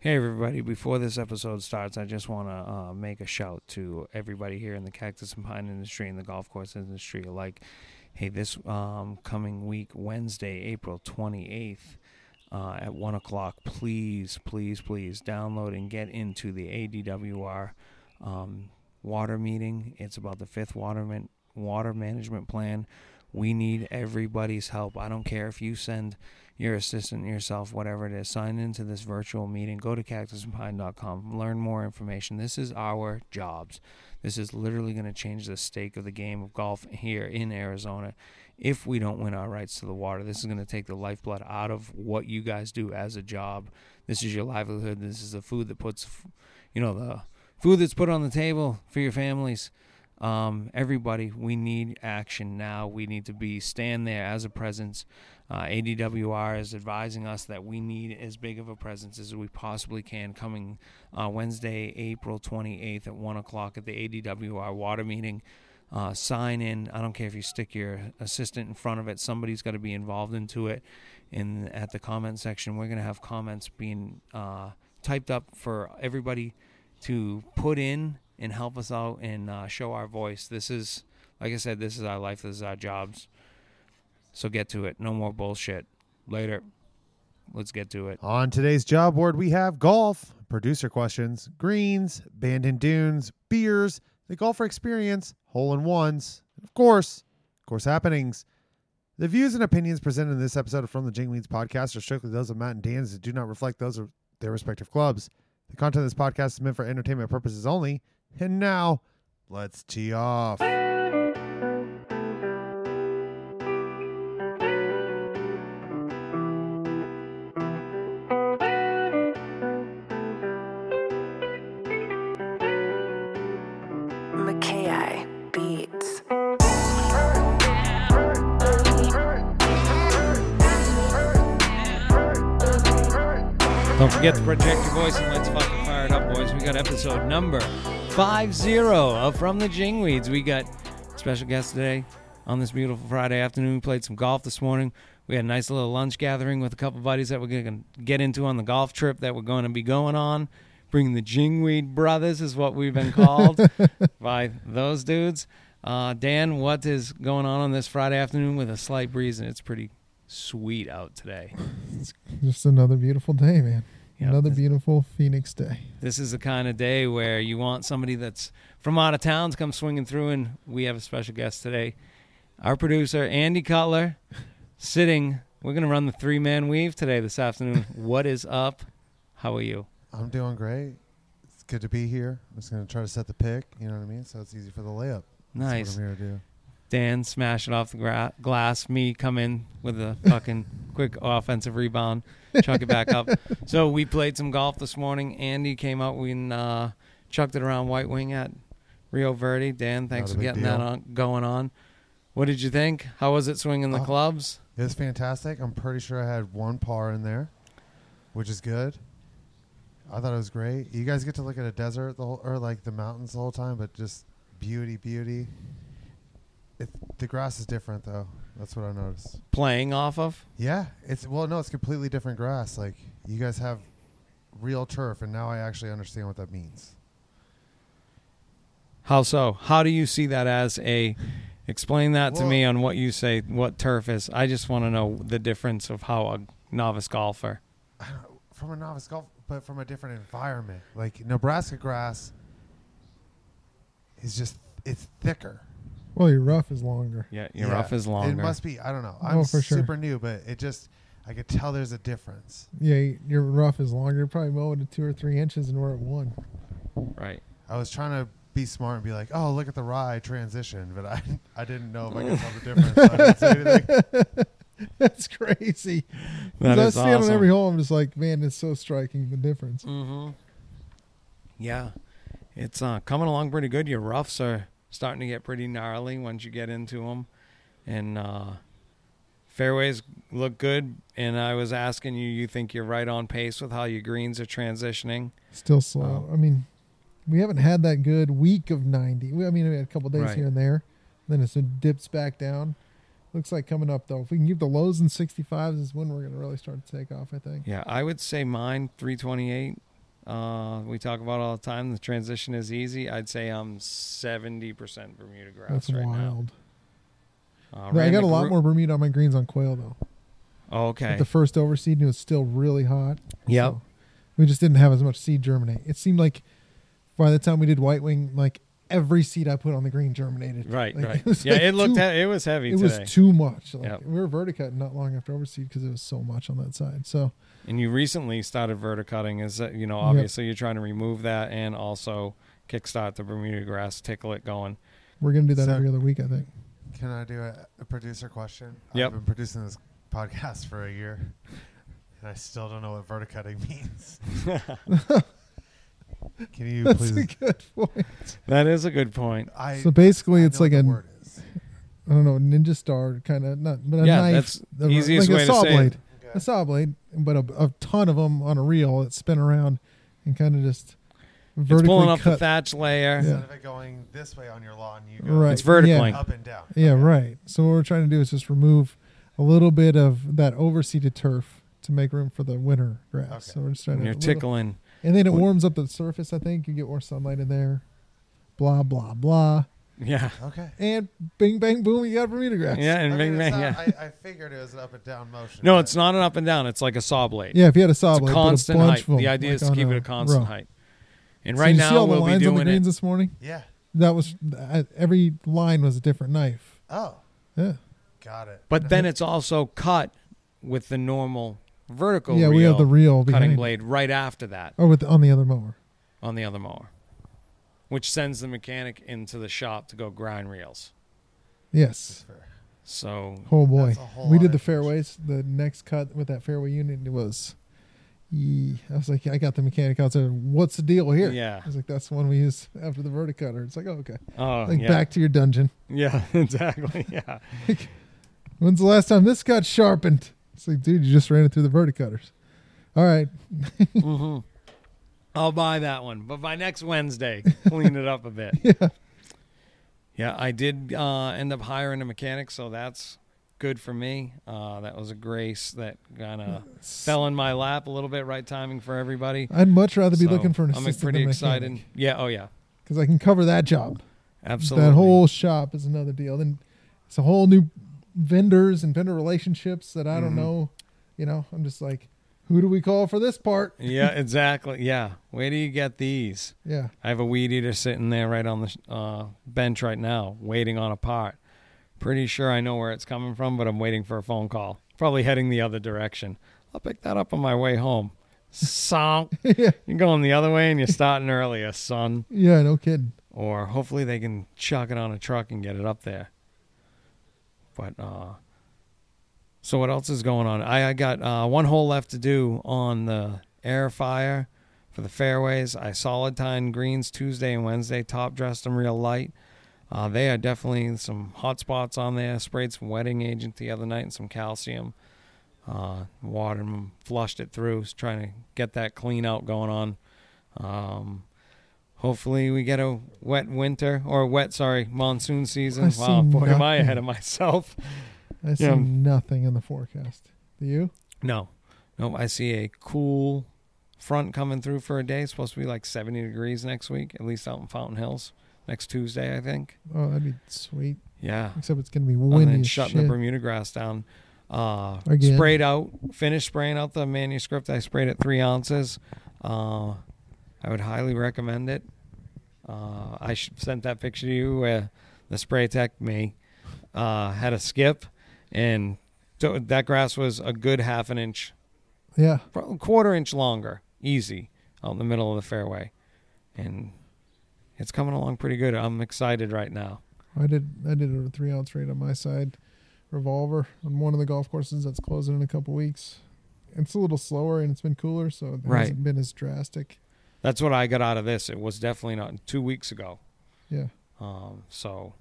Hey, everybody. Before this episode starts, I just want to uh, make a shout to everybody here in the cactus and pine industry and the golf course industry alike. Hey, this um, coming week, Wednesday, April 28th, uh, at 1 o'clock, please, please, please download and get into the ADWR um, water meeting. It's about the fifth water, man- water management plan. We need everybody's help. I don't care if you send your assistant, yourself, whatever it is, sign into this virtual meeting. Go to cactusandpine.com, learn more information. This is our jobs. This is literally going to change the stake of the game of golf here in Arizona. If we don't win our rights to the water, this is going to take the lifeblood out of what you guys do as a job. This is your livelihood. This is the food that puts, you know, the food that's put on the table for your families. Um, everybody, we need action now. We need to be stand there as a presence. Uh, ADWR is advising us that we need as big of a presence as we possibly can coming uh, Wednesday, April 28th at 1 o'clock at the ADWR water meeting. Uh, sign in. I don't care if you stick your assistant in front of it. Somebody's got to be involved into it. And at the comment section, we're going to have comments being uh, typed up for everybody to put in and help us out and uh, show our voice. This is, like I said, this is our life. This is our jobs. So get to it. No more bullshit. Later. Let's get to it. On today's job board, we have golf, producer questions, greens, band abandoned dunes, beers, the golfer experience, hole in ones, and of course, course happenings. The views and opinions presented in this episode of From the Jingweeds podcast are strictly those of Matt and Dan's and do not reflect those of their respective clubs. The content of this podcast is meant for entertainment purposes only. And now, let's tee off. Don't forget to project your voice and let's fucking fire it up, boys. We got episode number 50 of From the Jingweeds. We got special guest today on this beautiful Friday afternoon. We played some golf this morning. We had a nice little lunch gathering with a couple buddies that we're going to get into on the golf trip that we're going to be going on. Bringing the Jingweed Brothers is what we've been called by those dudes. Uh, Dan, what is going on on this Friday afternoon with a slight breeze and it's pretty sweet out today? It's just another beautiful day, man. Yeah, another this- beautiful Phoenix day. This is the kind of day where you want somebody that's from out of town to come swinging through, and we have a special guest today. Our producer, Andy Cutler, sitting. We're going to run the three man weave today, this afternoon. what is up? How are you? I'm doing great. It's good to be here. I'm just going to try to set the pick, you know what I mean? So it's easy for the layup. That's Nice. what I'm here to do. Dan smash it off the gra- glass. Me come in with a fucking quick offensive rebound, chuck it back up. So we played some golf this morning. Andy came out We uh, chucked it around White Wing at Rio Verde. Dan, thanks for getting that on, going on. What did you think? How was it swinging the Uh, clubs? It was fantastic. I'm pretty sure I had one par in there, which is good. I thought it was great. You guys get to look at a desert the whole, or like the mountains the whole time, but just beauty, beauty. It, the grass is different though. That's what I noticed. Playing off of? Yeah, it's well, no, it's completely different grass. Like you guys have real turf, and now I actually understand what that means. How so? How do you see that as a? Explain that to me on what you say. What turf is? I just want to know the difference of how a novice golfer. I don't know, from a novice golf, but from a different environment. Like Nebraska grass is just it's thicker. Well, your rough is longer. Yeah, your Yeah, rough is longer. It must be. I don't know. Oh, I'm for sure. super new, but it just I could tell there's a difference. Yeah, your rough is longer. You're Probably mowing it at two or three inches, and we're at one. right. I was trying to be smart and be like, "Oh, look at the rye transition," but I I didn't know if I could tell the difference. So I didn't say anything. That's crazy. That I is stand awesome. on every hole. I'm just like, man, it's so striking the difference. Mm-hmm. Yeah, it's uh, coming along pretty good. Your roughs are starting to get pretty gnarly once you get into them, and uh, fairways look good. And I was asking you, you think you're right on pace with how your greens are transitioning? Still slow. Oh. I mean, we haven't had that good week of 90. We, I mean, we had a couple days Right. here and there. Then it dips back down. Looks like coming up though. If we can keep the lows in 65s, is when we're going to really start to take off. I think. Yeah, I would say mine 328 Uh, we talk about all the time. The transition is easy. I'd say I'm 70% Bermuda grass That's right wild. now. Uh, I got a lot gro- more Bermuda on my greens on quail though. Oh, okay. But the first overseed and it was still really hot. Yep. So we just didn't have as much seed germinate. It seemed like by the time we did white wing, like every seed I put on the green germinated. Right, Like, right. It yeah, like it looked. too, he- it was heavy it today. was too much. Like, Yep. We were verticutting not long after overseed because it was so much on that side. So and you recently started verticutting. Is that you know Yep. obviously you're trying to remove that and also kickstart the Bermuda grass, tickle it going. we're gonna do that So- every other week, I think. Can I do a, a producer question? Yep. I've been producing this podcast for a year, and I still don't know what verticutting means. Can you That's a please? good point. That is a good point. I, So basically, I it's like what a word. I don't know ninja star kind of not, but a Yeah, knife. that's the- easiest like way a to saw say it. blade. Okay. a saw blade, but a, a ton of them on a reel that spin around and kind of just It's vertically pulling up the thatch layer. Yeah. Instead of it going this way on your lawn, you go Right. It's vertically. Yeah. up and down. Yeah, Okay. right. So what we're trying to do is just remove a little bit of that overseeded turf to make room for the winter grass. Okay. So we're just trying And to you're a little- tickling. and then it warms up the surface. I think you get more sunlight in there. Blah blah blah, Yeah. Okay. and bing bang boom, you got Bermuda grass. Yeah, and I bing mean, bang. not- Yeah. I, I figured it was an up and down motion. No, it's not an up and down. It's like a saw blade. Yeah, if you had a saw it's a blade, put constant bunch height. of them, The idea like is to on keep it a a constant row. height. And So right you see now all the we'll be lines on the doing greens it. this morning. Yeah. That was uh, every line was a different knife. Oh, Yeah, got it. But then it's also cut with the normal vertical yeah. reel We have the reel cutting behind, blade right after that or with on the other mower. on the other mower, which sends the mechanic into the shop to go grind reels. Yes. So Oh boy, That's a whole we did the information. fairways. The next cut with that fairway unit it was. Yee. I was like, I got the mechanic out there. What's the deal here? yeah. I was like, that's the one we use after the verticutter. It's like, oh, okay. Oh Like yeah. back to your dungeon. Yeah. Exactly. Yeah. When's the last time this got sharpened? It's like, dude, you just ran it through the verticutters. All right. hmm I'll buy that one, but by next Wednesday, clean it up a bit. Yeah. Yeah, I did uh, end up hiring a mechanic, so that's good for me. Uh, that was a grace that kind of fell in my lap a little bit. Right timing for everybody. I'd much rather be So, looking for an I'm assistant pretty excited. Yeah. Oh yeah. because I can cover that job. Absolutely. That whole shop is another deal. Then it's a whole new vendors and vendor relationships that I don't Mhm. know. You know, I'm just like, who do we call for this part? yeah. Exactly. Yeah. Where do you get these? Yeah. I have a weed eater sitting there right on the uh, bench right now, waiting on a part. Pretty sure I know where it's coming from, but I'm waiting for a phone call. Probably heading the other direction. I'll pick that up on my way home. Son, yeah. you're going the other way and you're starting earlier, son. Yeah. No kidding. Or hopefully they can chuck it on a truck and get it up there. But uh, so what else is going on? I, I got uh, one hole left to do on the aerify for the fairways. I solid tine greens Tuesday and Wednesday. Top dressed them real light. Uh, they are definitely some hot spots on there. Sprayed some wetting agent the other night and some calcium. Uh, watered them, flushed it through. Trying to get that clean out going on. Um, hopefully we get a wet winter or wet, sorry, monsoon season. I wow, boy, am I ahead of myself. I see Yeah. nothing in the forecast. Do you? No, no, I see a cool front coming through for a day. It's supposed to be like 70 degrees next week, at least out in Fountain Hills. Next Tuesday, I think. Oh, that'd be sweet. Yeah. Except it's gonna be and windy then shutting shit. the Bermuda grass down. Uh, Again. sprayed out, finished spraying out the manuscript. I sprayed it three ounces. Uh, I would highly recommend it. Uh, I sent that picture to you where the spray tech me uh, had a skip, and so that grass was a good half an inch, yeah. quarter inch longer, easy out in the middle of the fairway, and it's coming along pretty good. I'm excited right now. I did. I did a three ounce rate on my side, revolver on one of the golf courses that's closing in a couple weeks. It's a little slower and it's been cooler, so it Right. hasn't been as drastic. That's what I got out of this. It was definitely not two weeks ago. Yeah. Um, so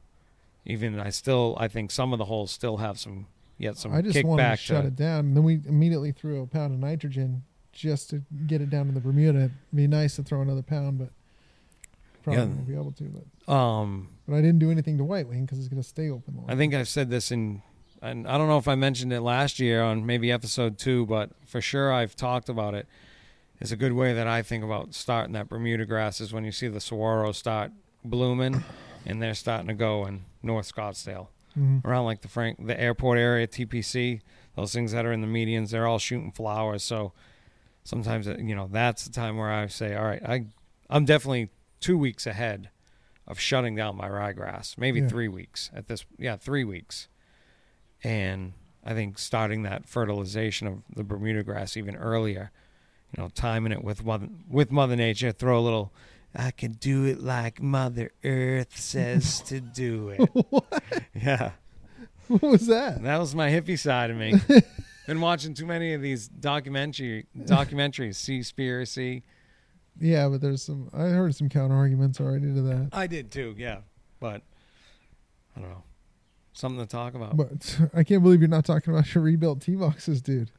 even I still I think some of the holes still have some yet some I just wanted to kickback shut to, it down. And then we immediately threw a pound of nitrogen just to get it down to the Bermuda. It'd be nice to throw another pound, but probably Yeah. won't be able to. But, um but I didn't do anything to White Wing because it's going to stay open long. I think I've said this in and I don't know if I mentioned it last year on maybe episode 2 but for sure I've talked about it. it is a good way that I think about starting that Bermuda grass is when you see the saguaro start blooming, and they're starting to go in North Scottsdale Mhm. around like the Frank the airport area, TPC, those things that are in the medians, they're all shooting flowers. So sometimes you know that's the time where I say, all right, I I'm definitely two weeks ahead of shutting down my ryegrass, maybe Yeah. three weeks at this, yeah, three weeks, and I think starting that fertilization of the Bermuda grass even earlier, you know, timing it with mother, with Mother Nature, throw a little. I can do it like Mother Earth says to do it. what? Yeah. What was that? That was my hippie side of me. Been watching too many of these documentary documentaries, Seaspiracy. Yeah, but there's some. I heard some counter arguments already to that. I did too, yeah. But I don't know. Something to talk about. But I can't believe you're not talking about your rebuilt tee boxes, dude.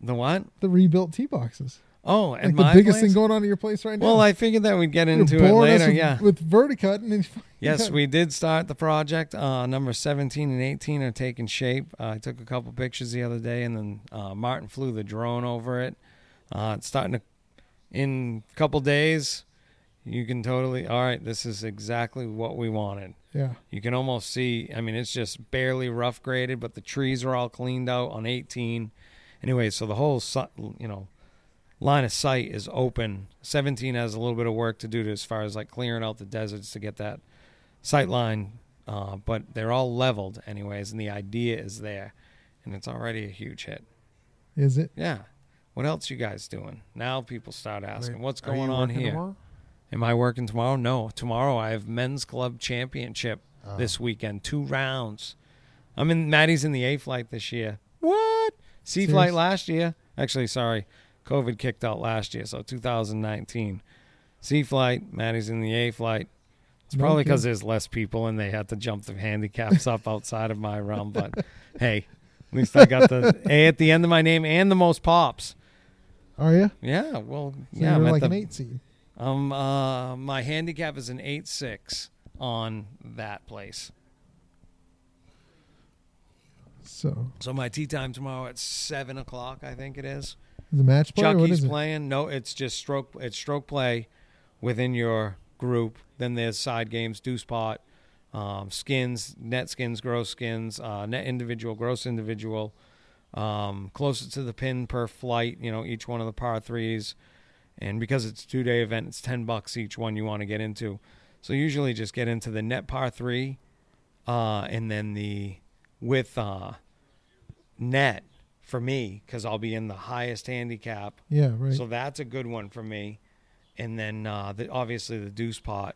the what? The rebuilt tee boxes, Oh, and like the biggest place? thing going on at your place right now. Well, I figured that we'd get You're into it later. with, Yeah. with verticut, and then Yes, we did start the project. Uh, number 17 and 18 are taking shape. Uh, I took a couple pictures the other day, and then uh, Martin flew the drone over it. Uh, it's starting to, in a couple days, you can totally, all right, this is exactly what we wanted. Yeah, You can almost see, I mean, it's just barely rough graded, but the trees are all cleaned out on 18. Anyway, so the whole, you know, line of sight is open. 17 has a little bit of work to do to, as far as like clearing out the deserts to get that sight line, uh, but they're all leveled anyways, and the idea is there, and it's already a huge hit. is it? Yeah. What else you guys doing? Now people start asking, Wait, what's going on here? tomorrow? Am I working tomorrow? No. Tomorrow I have men's club championship Oh. this weekend. Two rounds. I'm in Maddie's in the A flight this year. What? C flight last year. Actually, sorry. COVID kicked out last year, so 2019. C flight, Maddie's in the A flight. It's probably because there's less people and they had to jump the handicaps up outside of my realm. But hey, at least I got the A at the end of my name and the most pops. Are you? Yeah, well, So yeah, I'm like the- an eight seed. um, uh, my handicap is an eight six on that place. So So my tee time tomorrow at seven o'clock, I think it is. It match play? or what Chucky's playing. No, it's just stroke. It's stroke play within your group. Then there's side games, deuce pot, um, skins, net skins, gross skins, uh, net individual, gross individual. Um, closer to the pin per flight. You know, each one of the par threes. And because it's a two day event, it's ten bucks each one you want to get into. So usually just get into the net par three, uh, and then the with uh, net for me because I'll be in the highest handicap. Yeah, right. So that's a good one for me. And then uh, the, obviously the deuce pot.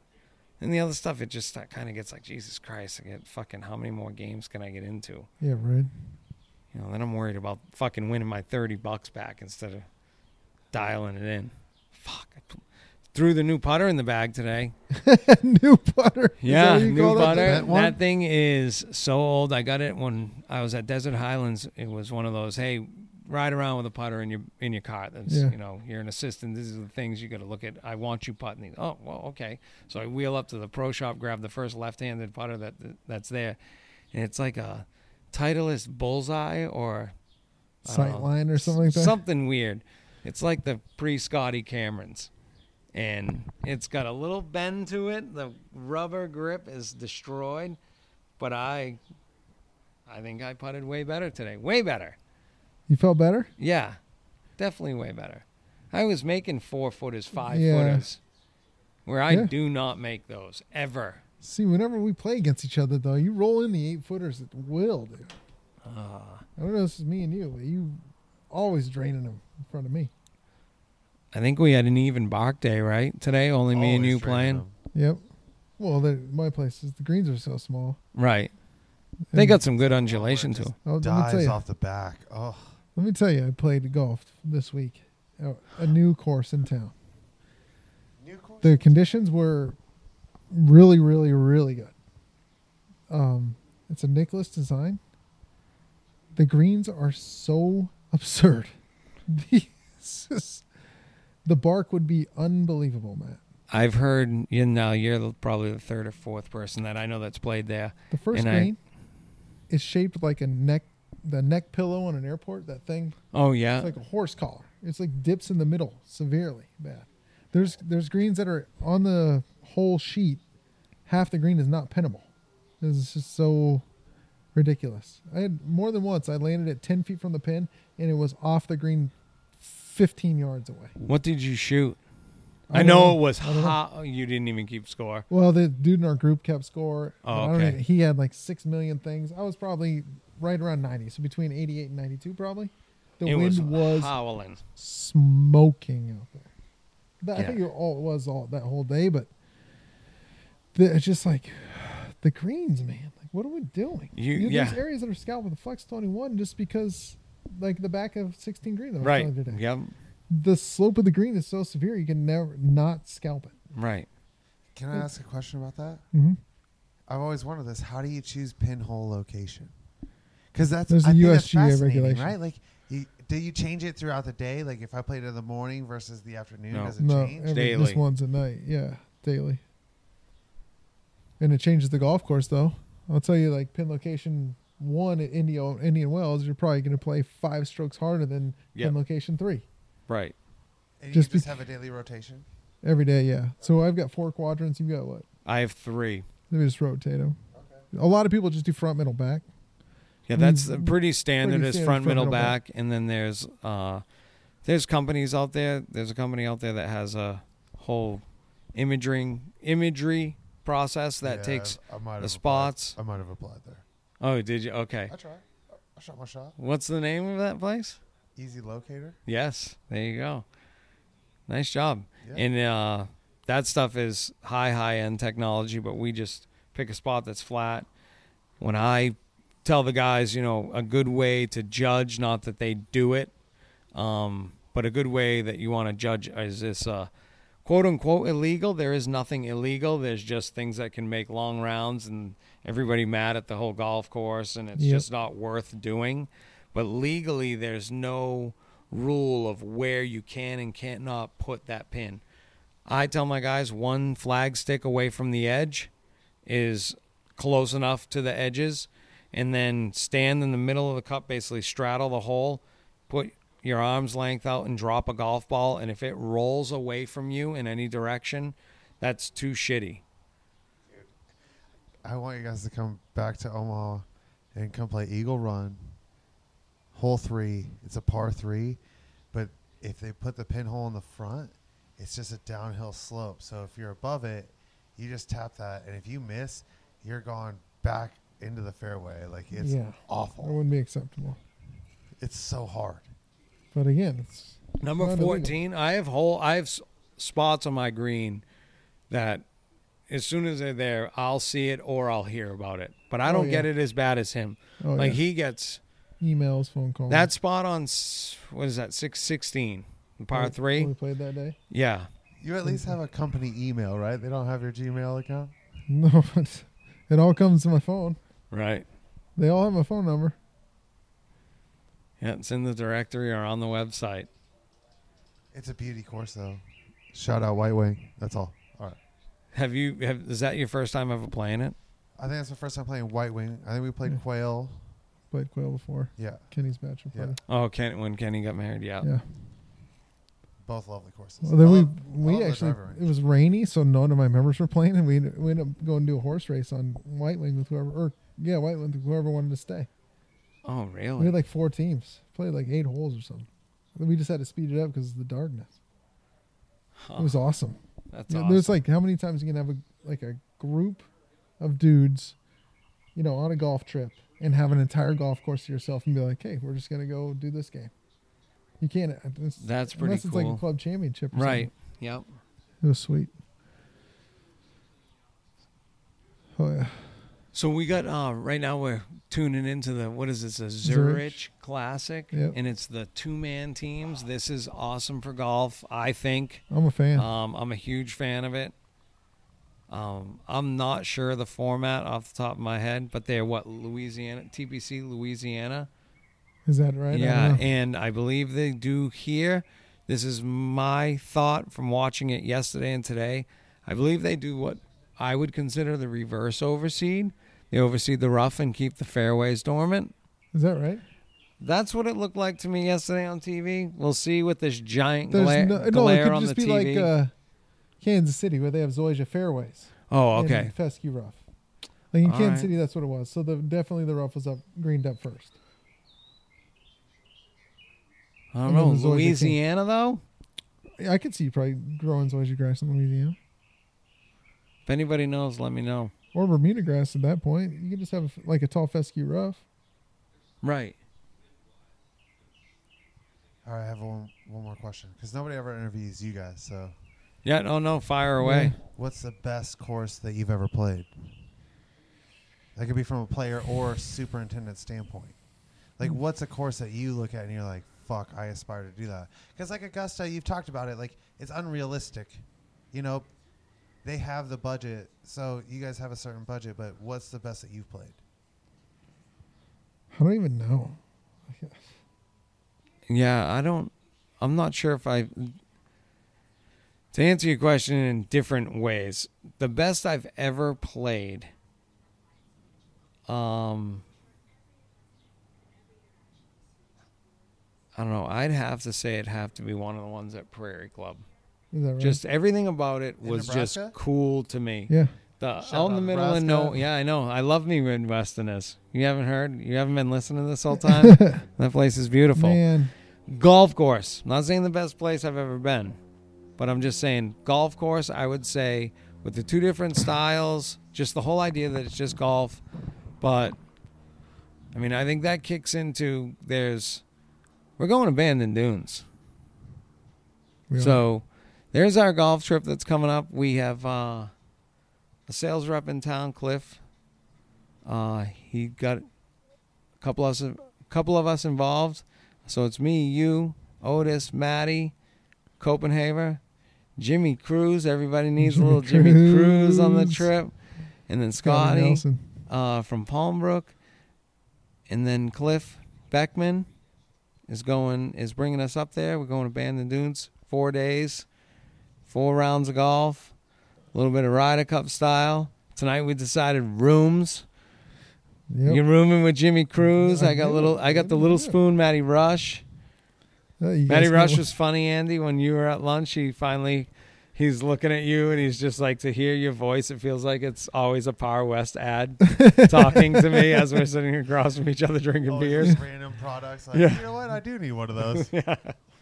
And the other stuff, it just kind of gets like, Jesus Christ, I get fucking how many more games can I get into? yeah, right. You know, then I'm worried about fucking winning my 30 bucks back instead of dialing it in. Fuck. I threw the new putter in the bag today. New putter. Yeah, new it? That? That thing is so old. I got it when I was at Desert Highlands. It was one of those, hey, ride around with a putter in your in your car. That's Yeah. you know, you're an assistant. These are the things you got to look at. I want you putting these. Oh, well, okay. So I wheel up to the pro shop, grab the first left-handed putter that that's there, and it's like a Titleist bullseye or I don't know, Sight line or something like that. Something weird. It's like the pre Scotty Camerons. And it's got a little bend to it. The rubber grip is destroyed. But I I think I putted way better today. Way better. You felt better? Yeah. Definitely way better. I was making four footers, five Yeah. footers. Where I Yeah. do not make those ever. See, whenever we play against each other, though, you roll in the eight footers at will, dude. Uh, I don't know this is me and you, but you always draining them in front of me. I think we had an even bark day, right? Today, only me and Always you training playing. them. Yep. Well, the, my place is the greens are so small. Right. They And- got some good undulation Just too. Oh, let me tell Dies you. off the back. Oh, Let me tell you, I played golf this week, uh, a new course in town. new course. The conditions were really, really, really good. Um, it's a Nicklaus design. The greens are so absurd. This is- the bark would be unbelievable, Matt. I've heard you now. You're the- probably the third or fourth person that I know that's played there. The first And I- green is shaped like a neck, the neck pillow on an airport. That thing, Oh yeah, it's like a horse collar. It's like dips in the middle severely bad. There's there's greens that are on the whole sheet. Half the green is not pinnable. It's just so ridiculous. I had more than once. I landed at ten feet from the pin, and it was off the green, fifteen yards away. What did you shoot? I I, know, know. it was I don't hot. You didn't even keep score. Well, the dude in our group kept score. Oh, I don't okay. even- he had like six million things. I was probably right around ninety, so between eighty-eight and ninety-two, probably. The it wind was, was howling. smoking out there. That, I think it all it was all that whole day, but the, it's just like the greens, man. Like, what are we doing? You- There's yeah. areas that are scalped with the flex twenty one just because, like the back of sixteen green. That I was Right. telling you today. Yep. The slope of the green is so severe you can never not scalp it. Right. Can I ask a question about that? Mm-hmm. I've always wondered this. How do you choose pinhole location? Because that's There's a I think that's USGA fascinating, regulation. right? Like, you, do you change it throughout the day? Like, if I played in the morning versus the afternoon, No. does it No, change? every, Daily. this one's at night. Yeah, daily. And it changes the golf course though. I'll tell you, like pin location one at Indio, Indian Wells, you're probably going to play five strokes harder than Yep. pin location three Right. And you just just, be- have a daily rotation. every day. Yeah. So I've got four quadrants. You've got what? I have three. Let me just rotate them. A lot of people just do front, middle, back. Yeah, that's pretty standard pretty as standard front, front, middle, middle, back. back, and then there's uh, there's companies out there. There's a company out there that has a whole imaging imagery process that Yeah, takes. I might have the applied- spots. I might have applied there. Oh, did you? Okay. I tried. I shot my shot. What's the name of that place? EZLocator. Yes, there you go. Nice job. Yeah. And uh, that stuff is high, high end technology, but we just pick a spot that's flat. When I tell the guys, you know, a good way to judge, not that they do it, um, but a good way that you want to judge is this uh, quote unquote illegal. There is nothing illegal. There's just things that can make long rounds and everybody mad at the whole golf course, and it's Yep. just not worth doing. But legally, there's no rule of where you can and can't put that pin. I tell my guys one flag stick away from the edge is close enough to the edges, and then stand in the middle of the cup, basically straddle the hole, put your arm's length out, and drop a golf ball. And if it rolls away from you in any direction, that's too shitty. I want you guys to come back to Omaha and come play Eagle Run. Hole three. It's a par three, but if they put the pinhole in the front, it's just a downhill slope. So if you're above it, you just tap that, and if you miss, you're going back into the fairway. Like it's Yeah. That awful. wouldn't be acceptable. It's so hard. But again, it's Number Not illegal. 14, I have whole I have s- spots on my green that as soon as they're there, I'll see it or I'll hear about it. But I Oh, don't yeah. get it as bad as him. oh, like yeah. he gets emails, phone calls. that spot on what is that? 616. Par What- 3. We played that day. Yeah. You at least have a company email, right? They don't have your Gmail account. No, but it all comes to my phone. Right. They all have my phone number. Yeah, it's in the directory or on the website. It's a beauty course, though. Shout out White Wing. That's all. All right. Have you have is that your first time ever playing it? I think that's the first time playing White Wing. I think we played Yeah. Quail. Played Quail before. Yeah, Kenny's bachelor Yeah. party. Oh, Ken, when Kenny got married, yeah. Yeah. both lovely courses. Well, then we Love- we love the actually driver range. it was rainy, so none of my members were playing, and we we ended up going to do a horse race on White Wing with whoever, or yeah, White Wing with whoever wanted to stay. Oh, really? We really? had like four teams, played like eight holes or something. We just had to speed it up because of the darkness. Huh, It was awesome. That's Yeah, awesome. There's like how many times you can have a like a group of dudes, you know, on a golf trip and have an entire golf course to yourself and be like, hey, we're just gonna go do this game. You can't. Uh, it's, That's pretty unless it's like a club championship. Or right. something. Yep. It was sweet. Oh yeah. So we got uh right now we're tuning into the what is this a Zurich. Zurich Classic Yep. and it's the two man teams. This is awesome for golf, I think. I'm a fan. Um I'm a huge fan of it. Um I'm not sure the format off the top of my head, but they're what Louisiana TPC Louisiana. Is that right? Yeah, know. and I believe they do here. This is my thought from watching it yesterday and today. I believe they do what I would consider the reverse overseed. They oversee the rough and keep the fairways dormant. Is that right? That's what it looked like to me yesterday on TV. We'll see with this giant There's glare, no, it glare could on just the be TV. like uh, Kansas City where they have Zoysia fairways. oh, okay. fescue rough. Like in All Kansas right. City, that's what it was. So the definitely the rough was up greened up first. I don't know. Louisiana though. Yeah, I could see you probably growing Zoysia grass in Louisiana If anybody knows, let me know. Or Bermuda grass. At that point, you can just have a, like a tall fescue rough. Right. All right, I have one one more question because nobody ever interviews you guys. So, Yeah. No. No. Fire away. what's the best course that you've ever played? That could be from a player or superintendent standpoint. Like, Hmm. what's a course that you look at and you're like, "Fuck, I aspire to do that." Because like Augusta, you've talked about it. Like, it's unrealistic. You know, they have the budget, so you guys have a certain budget. But what's the best that you've played? I don't even know. Yeah. I don't. I'm not sure if I. To answer your question in different ways, the best I've ever played. Um. I don't know. I'd have to say it'd have to be one of the ones at Prairie Club. Is that right? Just everything about it In was just Nebraska? cool to me. yeah. The Shout out in out the middle of no, Nebraska. yeah, I know. I love me Midwesterness. You haven't heard? You haven't been listening to this whole time? that place is beautiful. Man, Golf course. I'm not saying the best place I've ever been, but I'm just saying golf course. I would say with the two different styles, just the whole idea that it's just golf. But I mean, I think that kicks into there's we're going to Bandon Dunes. we. So there's our golf trip that's coming up. We have uh, a sales rep in town, Cliff. Uh, he got a couple of us, couple of us involved. So it's me, you, Otis, Maddie, Copenhagen, Jimmy Cruz. Everybody needs a Jimmy little Jimmy Cruz on the trip, and then Scotty uh, from Palmbrook, and then Cliff Beckman is going is bringing us up there. We're going to Bandon Dunes, four days, four rounds of golf, a little bit of Ryder Cup style. Tonight we decided rooms. Yep. You're rooming with Jimmy Cruz. I I got little. I got the little spoon, Matty Rush. Uh, Matty Rush know- was funny, Andy. When you were at lunch, he finally he's looking at you and he's just like to hear your voice. It feels like it's always a Power West ad talking to me as we're sitting across from each other drinking Oh, beers. random products. Like, Yeah. you know what? I do need one of those.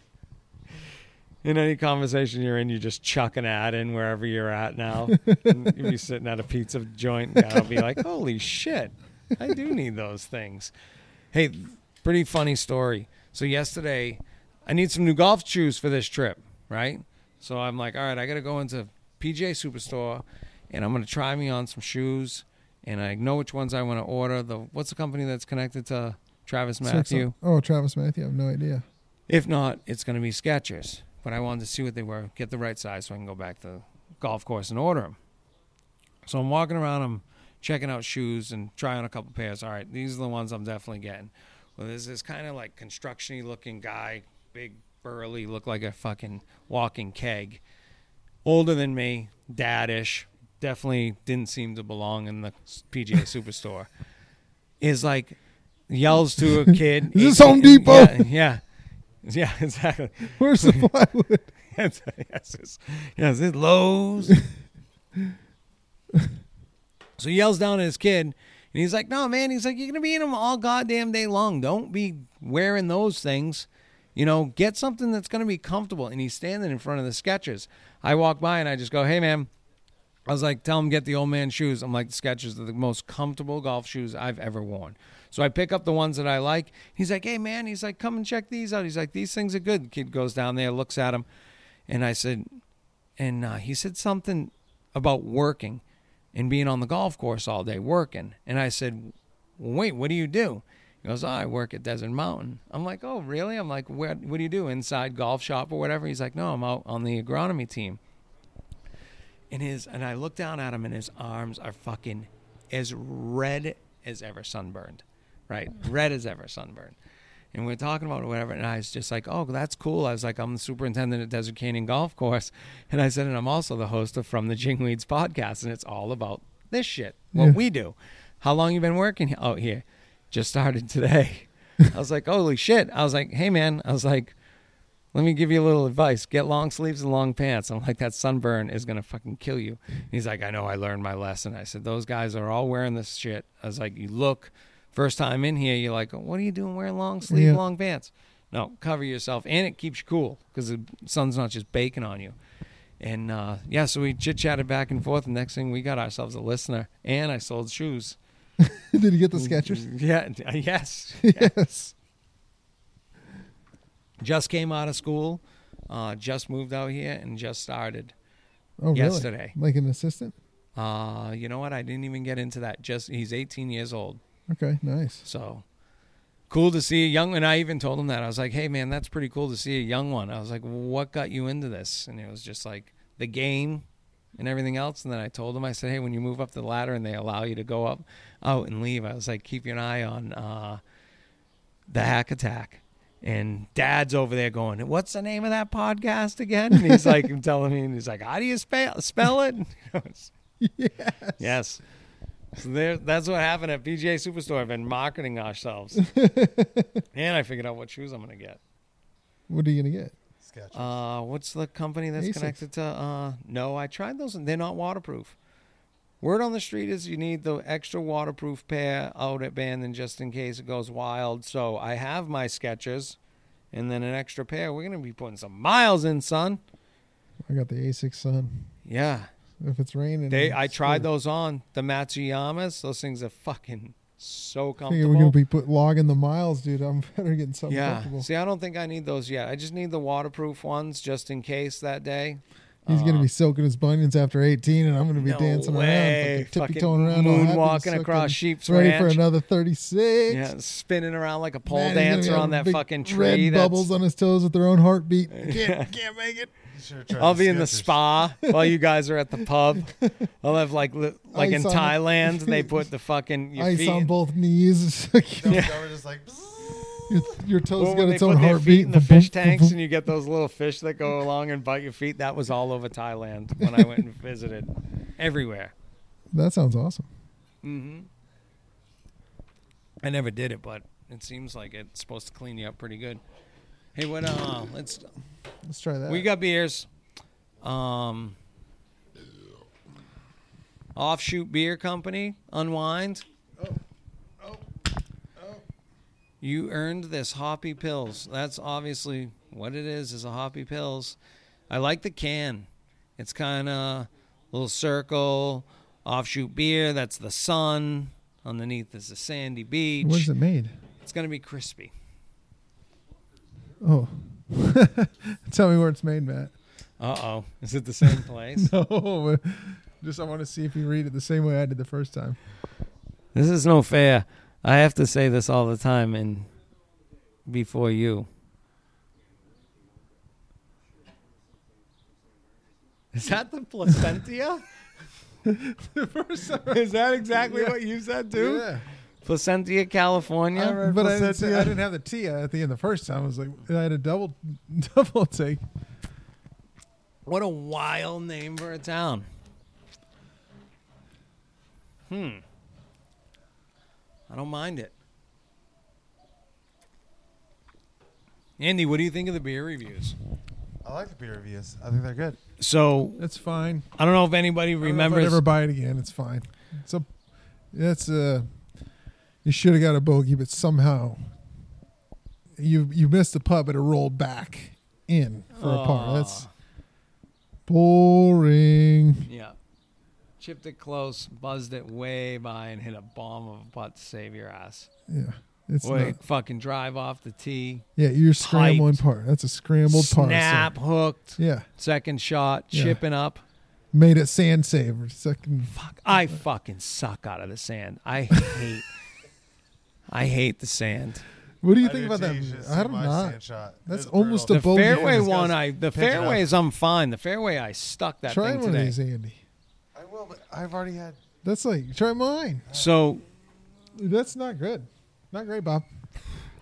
In any conversation you're in, you just chuck an ad in wherever you're at now. And You'll be sitting at a pizza joint, and I'll be like, "Holy shit, I do need those things." Hey, pretty funny story. So yesterday, I need some new golf shoes for this trip, right? So I'm like, all right, I got to go into PGA Superstore, and I'm gonna try me on some shoes, and I know which ones I want to order. The what's the company that's connected to Travis Mathew? Oh, Travis Mathew. I have no idea. If not, it's going to be Skechers. But I wanted to see what they were, get the right size, so I can go back to the golf course and order them. So I'm walking around, I'm checking out shoes and trying on a couple pairs. All right, these are the ones I'm definitely getting. Well, there's this kind of like construction-y looking guy, big, burly, look like a fucking walking keg. Older than me, daddish, definitely didn't seem to belong in the PGA Superstore. Is like yells to a kid. Is this Home Depot? Yeah, yeah, yeah, exactly. Where's the plywood? yes, yes, yes, it's Lowe's. so he yells down at his kid, and he's like, "No, man," he's like, "You're gonna be in them all goddamn day long. Don't be wearing those things. You know, get something that's gonna be comfortable." And he's standing in front of the Skechers. I walk by and I just go, "Hey, man." I was like, tell him get the old man shoes. I'm like, the Skechers are the most comfortable golf shoes I've ever worn. So I pick up the ones that I like. He's like, hey man, he's like, come and check these out. He's like, these things are good. The kid goes down there, looks at them, and I said, and uh, he said something about working and being on the golf course all day working. And I said, wait, what do you do? He goes, oh, I work at Desert Mountain. I'm like, oh, really? I'm like, what do you do? Inside golf shop or whatever? He's like, no, I'm out on the agronomy team and his and I look down at him and his arms are fucking as red as ever sunburned. Right? Mm. Red as ever sunburned. And we are talking about it, whatever, and I was just like, "Oh, that's cool." I was like, "I'm the superintendent at Desert Canyon Golf Course," and I said, "And I'm also the host of From the Jingweeds podcast, and it's all about this shit, what Yeah. we do. How long you been working out oh, here? Just started today. I was like, holy shit. I was like, hey man, I was like, let me give you a little advice. Get long sleeves and long pants. I'm like, that sunburn is gonna fucking kill you. He's like, I know, I learned my lesson. I said, those guys are all wearing this shit. I was like, you look first time in here, you're like, what are you doing wearing long sleeve, Yeah. long pants? No, cover yourself, and it keeps you cool because the sun's not just baking on you. And uh, yeah, so we chit chatted back and forth. And next thing we got ourselves a listener, and I sold shoes. Did you get the Skechers? Yeah, d- yes. yes. Just came out of school, uh, just moved out here, and just started. Oh, really? Yesterday. Like an assistant? Uh, you know what? I didn't even get into that. Just he's 18 years old, Okay, nice. so cool to see a young. And I even told him that I was like, "Hey, man, that's pretty cool to see a young one." I was like, "What got you into this?" And it was just like the game and everything else. And then I told him, I said, "Hey, when you move up the ladder and they allow you to go up, out and leave," I was like, "Keep your eye on uh, the Hack Attack." And Dad's over there going, "What's the name of that podcast again?" And he's like, "I'm telling me," and he's like, "How do you spell spell it?" yes. Yes. So there, that's what happened at PGA Superstore. I've been marketing ourselves, and I figured out what shoes I'm going to get. What are you going to get? Sketch. Uh, what's the company that's Asics. connected to? Uh, no, I tried those, and they're not waterproof. Word on the street is you need the extra waterproof pair out at Bandon just in case it goes wild. So I have my Skechers and then an extra pair. We're going to be putting some miles in, son. I got the Asics Sun. Yeah, If it's raining, they. it's I tried good. those on the Matsuyamas. Those things are fucking so comfortable. we're going to be put logging the miles, dude. I'm better getting something Yeah. comfortable. See, I don't think I need those yet. I just need the waterproof ones just in case that day. He's going to Uh, be soaking his bunions after 18, and I'm going to be no dancing way. around, tippy Fucking toeing around, all moonwalking across sucking, Sheep's ready for another 36. Yeah, spinning around like a pole Man, dancer on that big fucking tree. Red that's- bubbles on his toes with their own heartbeat. Can't, can't make it. You should've tried I'll be in the spa while you guys are at the pub. I'll have like li- like in Ice on- Thailand, they put the fucking your Ice feet. on both knees. No, Yeah. they were just like. Your, your toes Well, got its own heartbeat. feet in the fish tanks and you get those little fish that go along and bite your feet. That was all over Thailand when I went and visited. Everywhere. That sounds awesome. Mm-hmm. I never did it, but it seems like it's supposed to clean you up pretty good. Hey, what? Uh, let's. Let's try that. We got beers. Um, offshoot beer company, Unwind. oh, You earned this hoppy pils. That's obviously what it is. Is a hoppy pils. I like the can. It's kind of little circle offshoot beer. That's the sun. Underneath is the sandy beach. Where's it made? It's gonna be crispy. Oh. Tell me where it's made, Matt. Uh oh. Is it the same place? No. Just I want to see if you read it the same way I did the first time. This is no fair. I have to say this all the time and before you. Is that the placentia? the first time. is that exactly what you said too? Yeah. Placentia, California. I read But I didn't, say. I didn't have the T at the end the first time. I was like, I had a double, double take. What a wild name for a town. Hmm. I don't mind it. Andy, what do you think of the beer reviews? I like the beer reviews. I think they're good. So That's fine. I don't know if anybody I don't know if I'd remembers. ever buy it again. It's fine. It's a, that's uh you should have got a bogey, but somehow you you missed the putt, but it rolled back in for a par. That's boring. yeah. Chipped it close, buzzed it way by, and hit a bomb of a putt to save your ass. Yeah, it's Wait, not. fucking drive off the tee, Yeah, you're scrambling Piped. par. That's a scrambled par. snap, so- hooked, Yeah, second shot, Yeah. chipping up. made it sand save or second. Fuck, I fucking suck out of the sand. I hate, I hate the sand. What do you I think do about that? You should see I don't know. That's almost brutal. a The fairway one, I the pinch it fairways, I'm fine. The fairway, I stuck that Try thing one today. of these, Andy. Well, but I've already had. That's like try mine. So That's not good. Not great, Bob.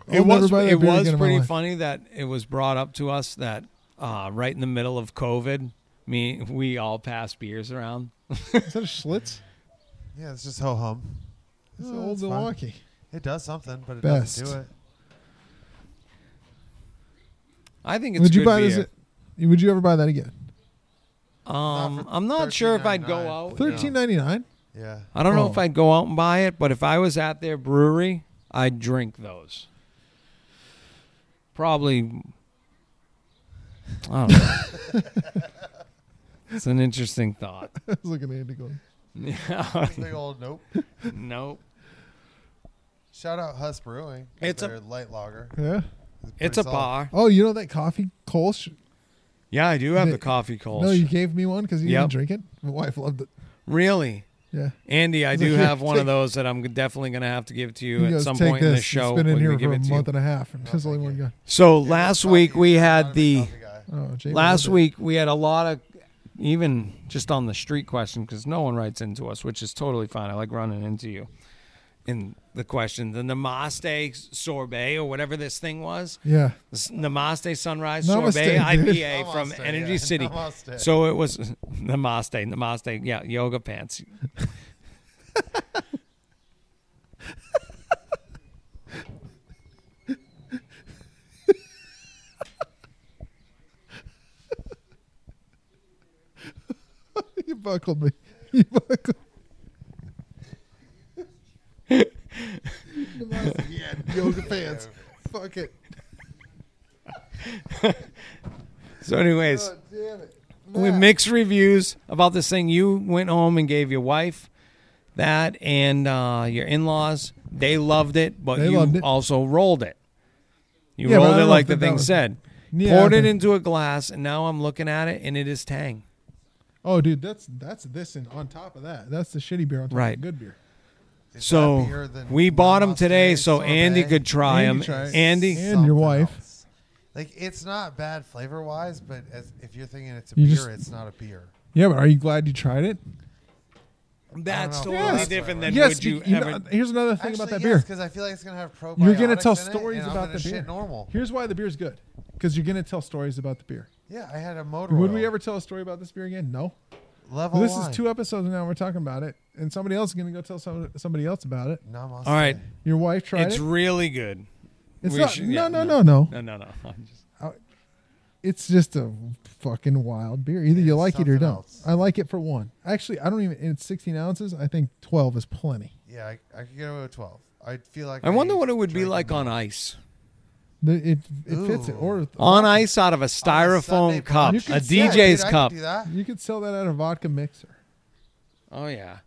I'll it was it was pretty funny that it was brought up to us that uh, right in the middle of COVID, me we all passed beers around. Is that a Schlitz? Yeah, it's just ho hum. It's Oh, old. Milwaukee. It does something, but it doesn't Best. do it. I think it's Would you buy beer. this? Would you ever buy that again? Um, Not I'm not sure if I'd go $13.99. out. Thirteen ninety nine. Yeah. I don't know Oh. if I'd go out and buy it, but if I was at their brewery, I'd drink those. Probably. I don't know. it's an interesting thought. I was looking at Andy going. Yeah. Big old nope. nope. Shout out Huss Brewing. It's a- their light lager. Yeah. It's pretty a solid. bar. Oh, you know that coffee Kolsch? Yeah, I do have The- coffee Kolsch. No, you gave me one because you Yep. didn't drink it. My wife loved it. really? Yeah. Andy, I do like, have "Here, one of take- those that I'm definitely going to have to give to you He at goes, some "Take point in the this. show. It's been in here for a it to you. month and a half, and there's only one guy. So last week we had the. Oh, Jamie last loved it. week we had a lot of even just on the street question because no one writes into us, which is totally fine. I like running into you in the question. The Namaste sorbet or whatever this thing was, Yeah. this Namaste Sunrise Namaste, sorbet dude. IPA from Energy yeah. City. Namaste. So it was Namaste, Namaste, yeah, yoga pants. you buckled me. You buckled. yeah, yoga pants. Fuck it. So, anyways. Damn it. Matt. mixed reviews about this thing. You went home and gave your wife that and uh, your in laws. They loved it, but They you loved it. also rolled it. You Yeah, but I rolled don't it like the that thing was- said. Yeah, Poured it but- into a glass, and now I'm looking at it, and it is Tang. Oh, dude, that's that's this and on top of that, that's the shitty beer on top Right. of the good beer. Is So than we bought them today, so sorbet? Andy could try them. try it. Andy, And your wife. else. Like it's not bad flavor wise, but as, if you're thinking it's a You beer, just- it's not a beer. Yeah, but are you glad you tried it? that's totally Yes. different than yes. would you, you ever. know, here's another thing about that beer. because I feel like it's gonna have probiotics. You're gonna tell in stories about the beer. Shit normal. Here's why the beer's good. Because you're gonna tell stories about the beer. Yeah, I had a motor. Would oil. we ever tell a story about this beer again? No. Level? this line. is two episodes now. We're talking about it, and somebody else is gonna go tell some, somebody else about it. Namaste. All right, Your wife tried it's it. really good. It's we not. should- no, yeah, no, no. no, no, No, no, no. I'm just, It's just a fucking wild beer. Either you like it or something don't. else. I like it for one. Actually, I don't even. It's 16 ounces. I think 12 is plenty. Yeah, I, I could get away with twelve. I feel like I wonder what it would be drank like on enough. ice. The, it it fits it. Ooh. Or On ice out of a On a Sunday styrofoam cup, You a could say, DJ's dude, I could cup. do that. you could sell that at a vodka mixer. Oh yeah,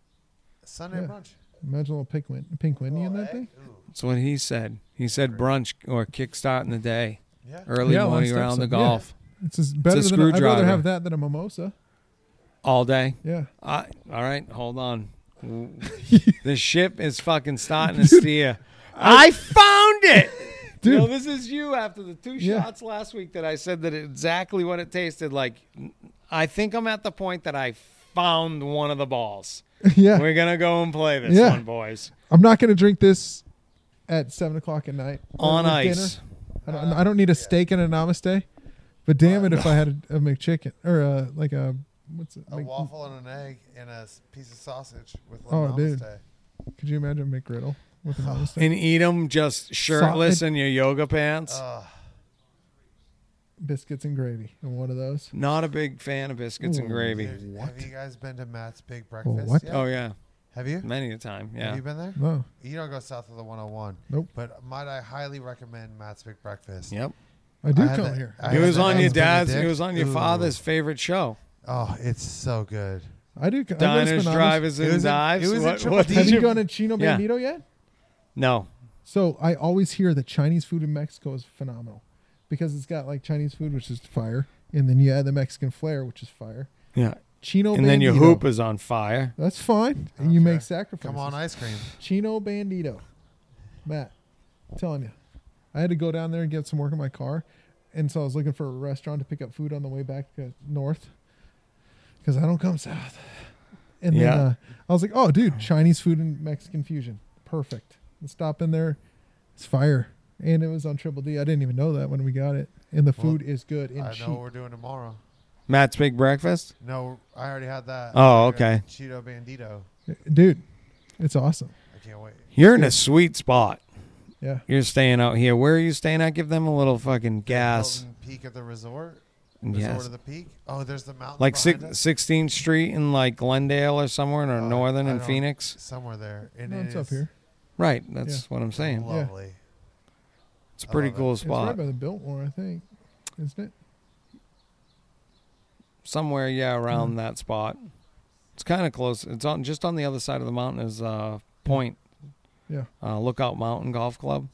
Sunday Yeah. brunch. Imagine a little pink win, pink winnie in Oh, that eh? thing. That's what he said. He said brunch or kickstart in the day, Yeah. early Yeah, morning last around the episode, yeah. golf, It's just better a than. A, I'd rather screwdriver. have that than a mimosa. all day. Yeah. Uh, all right, hold on. the ship is fucking starting to steer. I found it. Dude. You know, this is you after the two Yeah. shots last week that I said that exactly what it tasted like. I think I'm at the point that I found one of the balls. yeah. We're gonna go and play this Yeah. one, boys. I'm not going to drink this at seven o'clock at night On with ice. dinner. I don't, I don't need a steak and a namaste. But damn it, if I had a, a McChicken or a, like a what's it? A Mc- waffle and an egg and a piece of sausage with Oh, dude. namaste. Could you imagine a McGriddle with a namaste? And eat them just shirtless Solid. in your yoga pants. Ugh. Biscuits and gravy and one of those. Not a big fan of biscuits and Ooh. gravy. Dude, What? Have you guys been to Matt's Big oh, Breakfast? what? yet? Oh yeah, Have you? many a time. Have Yeah. you been there? No. You don't go south of the 101. Nope. But might I highly recommend Matt's Big Breakfast? Yep. I do I had come that- here. I He had was that on your Eggs dad's. It Benedict. was on your Ooh. father's favorite show. Oh, it's so good. I do. I go to Diners, Spinatos. drivers, It and was in- dives. it was in what, Triple what D. did Have you you? gone to Chino Yeah. Bandito yet? No. So I always hear that Chinese food in Mexico is phenomenal because it's got like Chinese food, which is fire, and then you add the Mexican flair, which is fire. Yeah. Chino and then your hoop is on fire. That's fine. And you make sacrifices. Come on, ice cream. Chino Bandito. Matt, I'm telling you. I had to go down there and get some work in my car. And so I was looking for a restaurant to pick up food on the way back north because I don't come south. And Yeah. then uh, I was like, oh, dude, Chinese food and Mexican fusion. Perfect. Let's stop in there. It's fire. And it was on Triple D. I didn't even know that when we got it. And the Well, food is good and I cheap. know what we're doing tomorrow. Matt's big breakfast. No, I already had that. Oh, I got okay. Cheeto Bandito. Uh, dude, it's awesome. I can't wait. You're in a sweet spot. Yeah. You're staying out here. Where are you staying at? Give them a little fucking gas. Hilton Peak at the resort. Resort Yes. of the Peak. Oh, there's the mountain. Like behind six, us. 16th Street in like Glendale or somewhere or Oh, Northern I in don't- Phoenix. somewhere there. And No, it it's up is here. Right. That's what I'm saying. Lovely. It's a I pretty love it. cool It's right spot. by the Biltmore, I think, isn't it? Somewhere, yeah, around Mhm. that spot. It's kind of close. It's on just on the other side of the mountain is uh, Point Yeah. uh, Lookout Mountain Golf Club.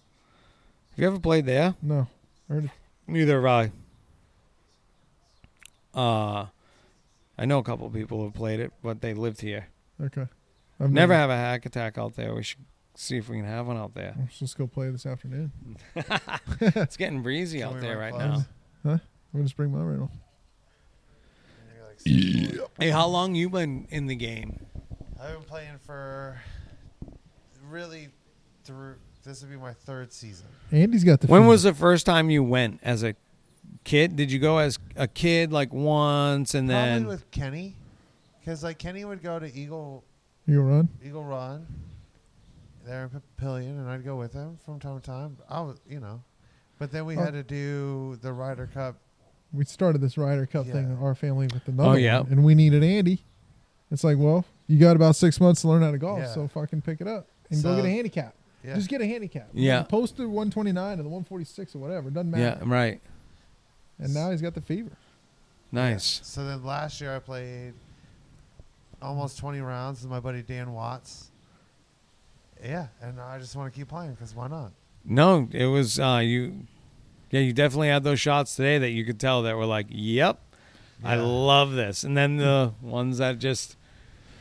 Have you ever played there? No. I heard it. Neither have I. Uh, I know a couple people who have played it, but they lived here. Okay. I've Never have a hack attack out there. We should see if we can have one out there. Let's just go play this afternoon. It's getting breezy Can out we there run right clubs? now. We'll just bring my rental. And you're like, six foot. Hey, how long you been in the game? I've been playing for really through. This would be my third season. Andy's got the. When fever. was the first time you went as a kid? Did you go as a kid like once and then Probably then with Kenny, because like Kenny would go to Eagle you run? Eagle Run there in Papillion, and I'd go with him from time to time. I was, you know, but then we Oh. had to do the Ryder Cup. We started this Ryder Cup thing in our family with another Oh, yeah. one, and we needed Andy. It's like, well, you got about six months to learn how to golf, Yeah. so fucking pick it up and So- go get a handicap. Yeah, Just get a handicap. Yeah. Post the 129 or the 146 or whatever. Doesn't matter. Yeah, matter. right. And now he's got the fever. Nice. So then last year I played almost 20 rounds with my buddy Dan Watts. Yeah, and I just want to keep playing because why not? No, it was uh you yeah, you definitely had those shots today that you could tell that were like, "Yep, I love this." And then the ones that just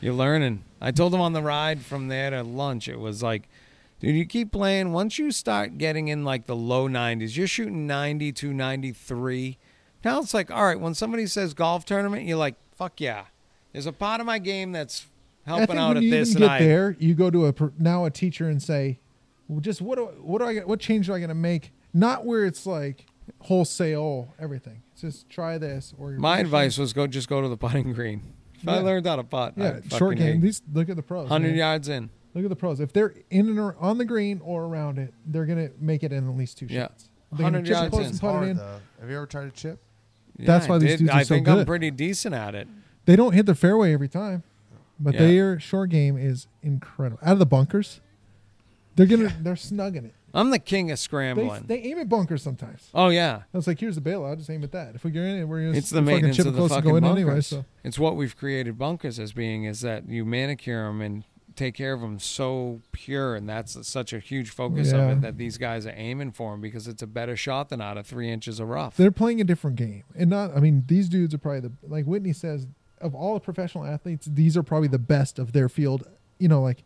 you're learning. I told him on the ride from there to lunch, it was like, dude, you keep playing. Once you start getting in like the low 90s, you're shooting 92, 93. Now it's like, all right, when somebody says golf tournament, you're like, fuck yeah. There's a part of my game that's helping think out when at you this. even get I, there, you go to a now a teacher and say, well, just what do what do I get? What change do I going to make? Not where it's like wholesale everything. It's just try this or you're My advice was go just go to the putting green. If I learned how to putt, Yeah, I'd short game. These look at the pros. 100 yards in. Look at the pros. If they're in and ar- on the green or around it, they're gonna make it in at least two Yeah. shots. 100 yards in. and it hard in. though. Have you ever tried to chip? That's I why these did. dudes are I so think I'm good. pretty decent at it. They don't hit the fairway every time, but Yeah. their short game is incredible. Out of the bunkers, they're gonna they're snugging it. I'm the king of They, scrambling. they aim at bunkers sometimes. oh yeah, I was like, here's the bailout. Just aim at that. If we get in it, we're gonna it's the fucking maintenance chip of the fucking bunkers. anyway. So It's what we've created bunkers as being is that you manicure them and take care of them so pure, and that's such a huge focus of it that these guys are aiming for them because it's a better shot than out of three inches of rough. they're playing a different game, and not. I mean, these dudes are probably the like Whitney says of all the professional athletes, these are probably the best of their field. You know, like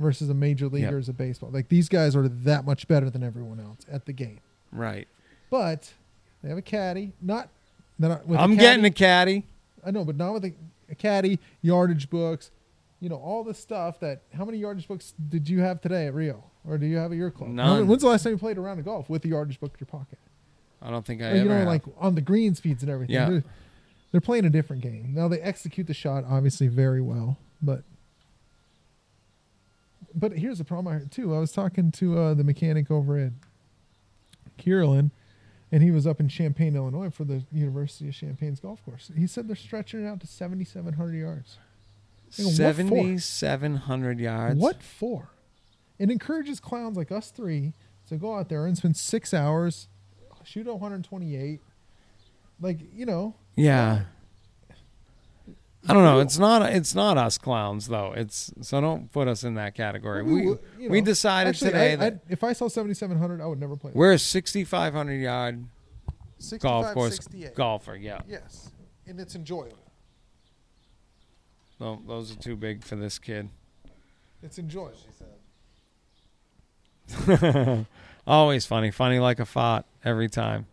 versus a major leaguers of baseball. Like these guys are that much better than everyone else at the game. right. But they have a caddy. Not. not with a I'm caddy- getting a caddy. I know, but not with a, a caddy, yardage books, you know, all the stuff that. How many yardage books did you have today at Rio, or do you have at your club? None. Many- When's the last time you played a round of golf with the yardage book in your pocket? I don't think I Or, ever you know, have. like on the green speeds and everything. Yeah. They're, playing a different game now. They execute the shot obviously very well, but. But here's the problem I heard too. I was talking to uh, the mechanic over at Kierland, and he was up in Champaign, Illinois, for the University of Champaign's golf course. He said they're stretching it out to 7,700 yards. I go, what for? 7,700 yards. What for? It encourages clowns like us three to go out there and spend six hours, shoot 128. Like, you know, Yeah. I don't know. It's not. It's not us clowns though. It's so don't put us in that category. We you we decided actually, today I- that I'd- if I saw 7,700, I would never play. we're a 6,500 yard 65, golf course 68. golfer. Yeah, Yes, and it's enjoyable. no, those are too big for this kid. It's enjoyable. Always funny, funny like a fart every time.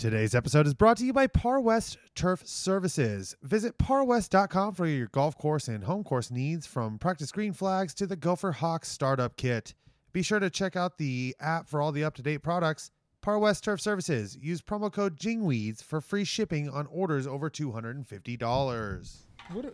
Today's episode is brought to you by Par West Turf Services. Visit parwest.com for your golf course and home course needs from practice green flags to the Gopher Hawk startup kit. Be sure to check out the app for all the up to date products. Par West Turf Services. Use promo code JINGWEEDS for free shipping on orders over $250. What, we-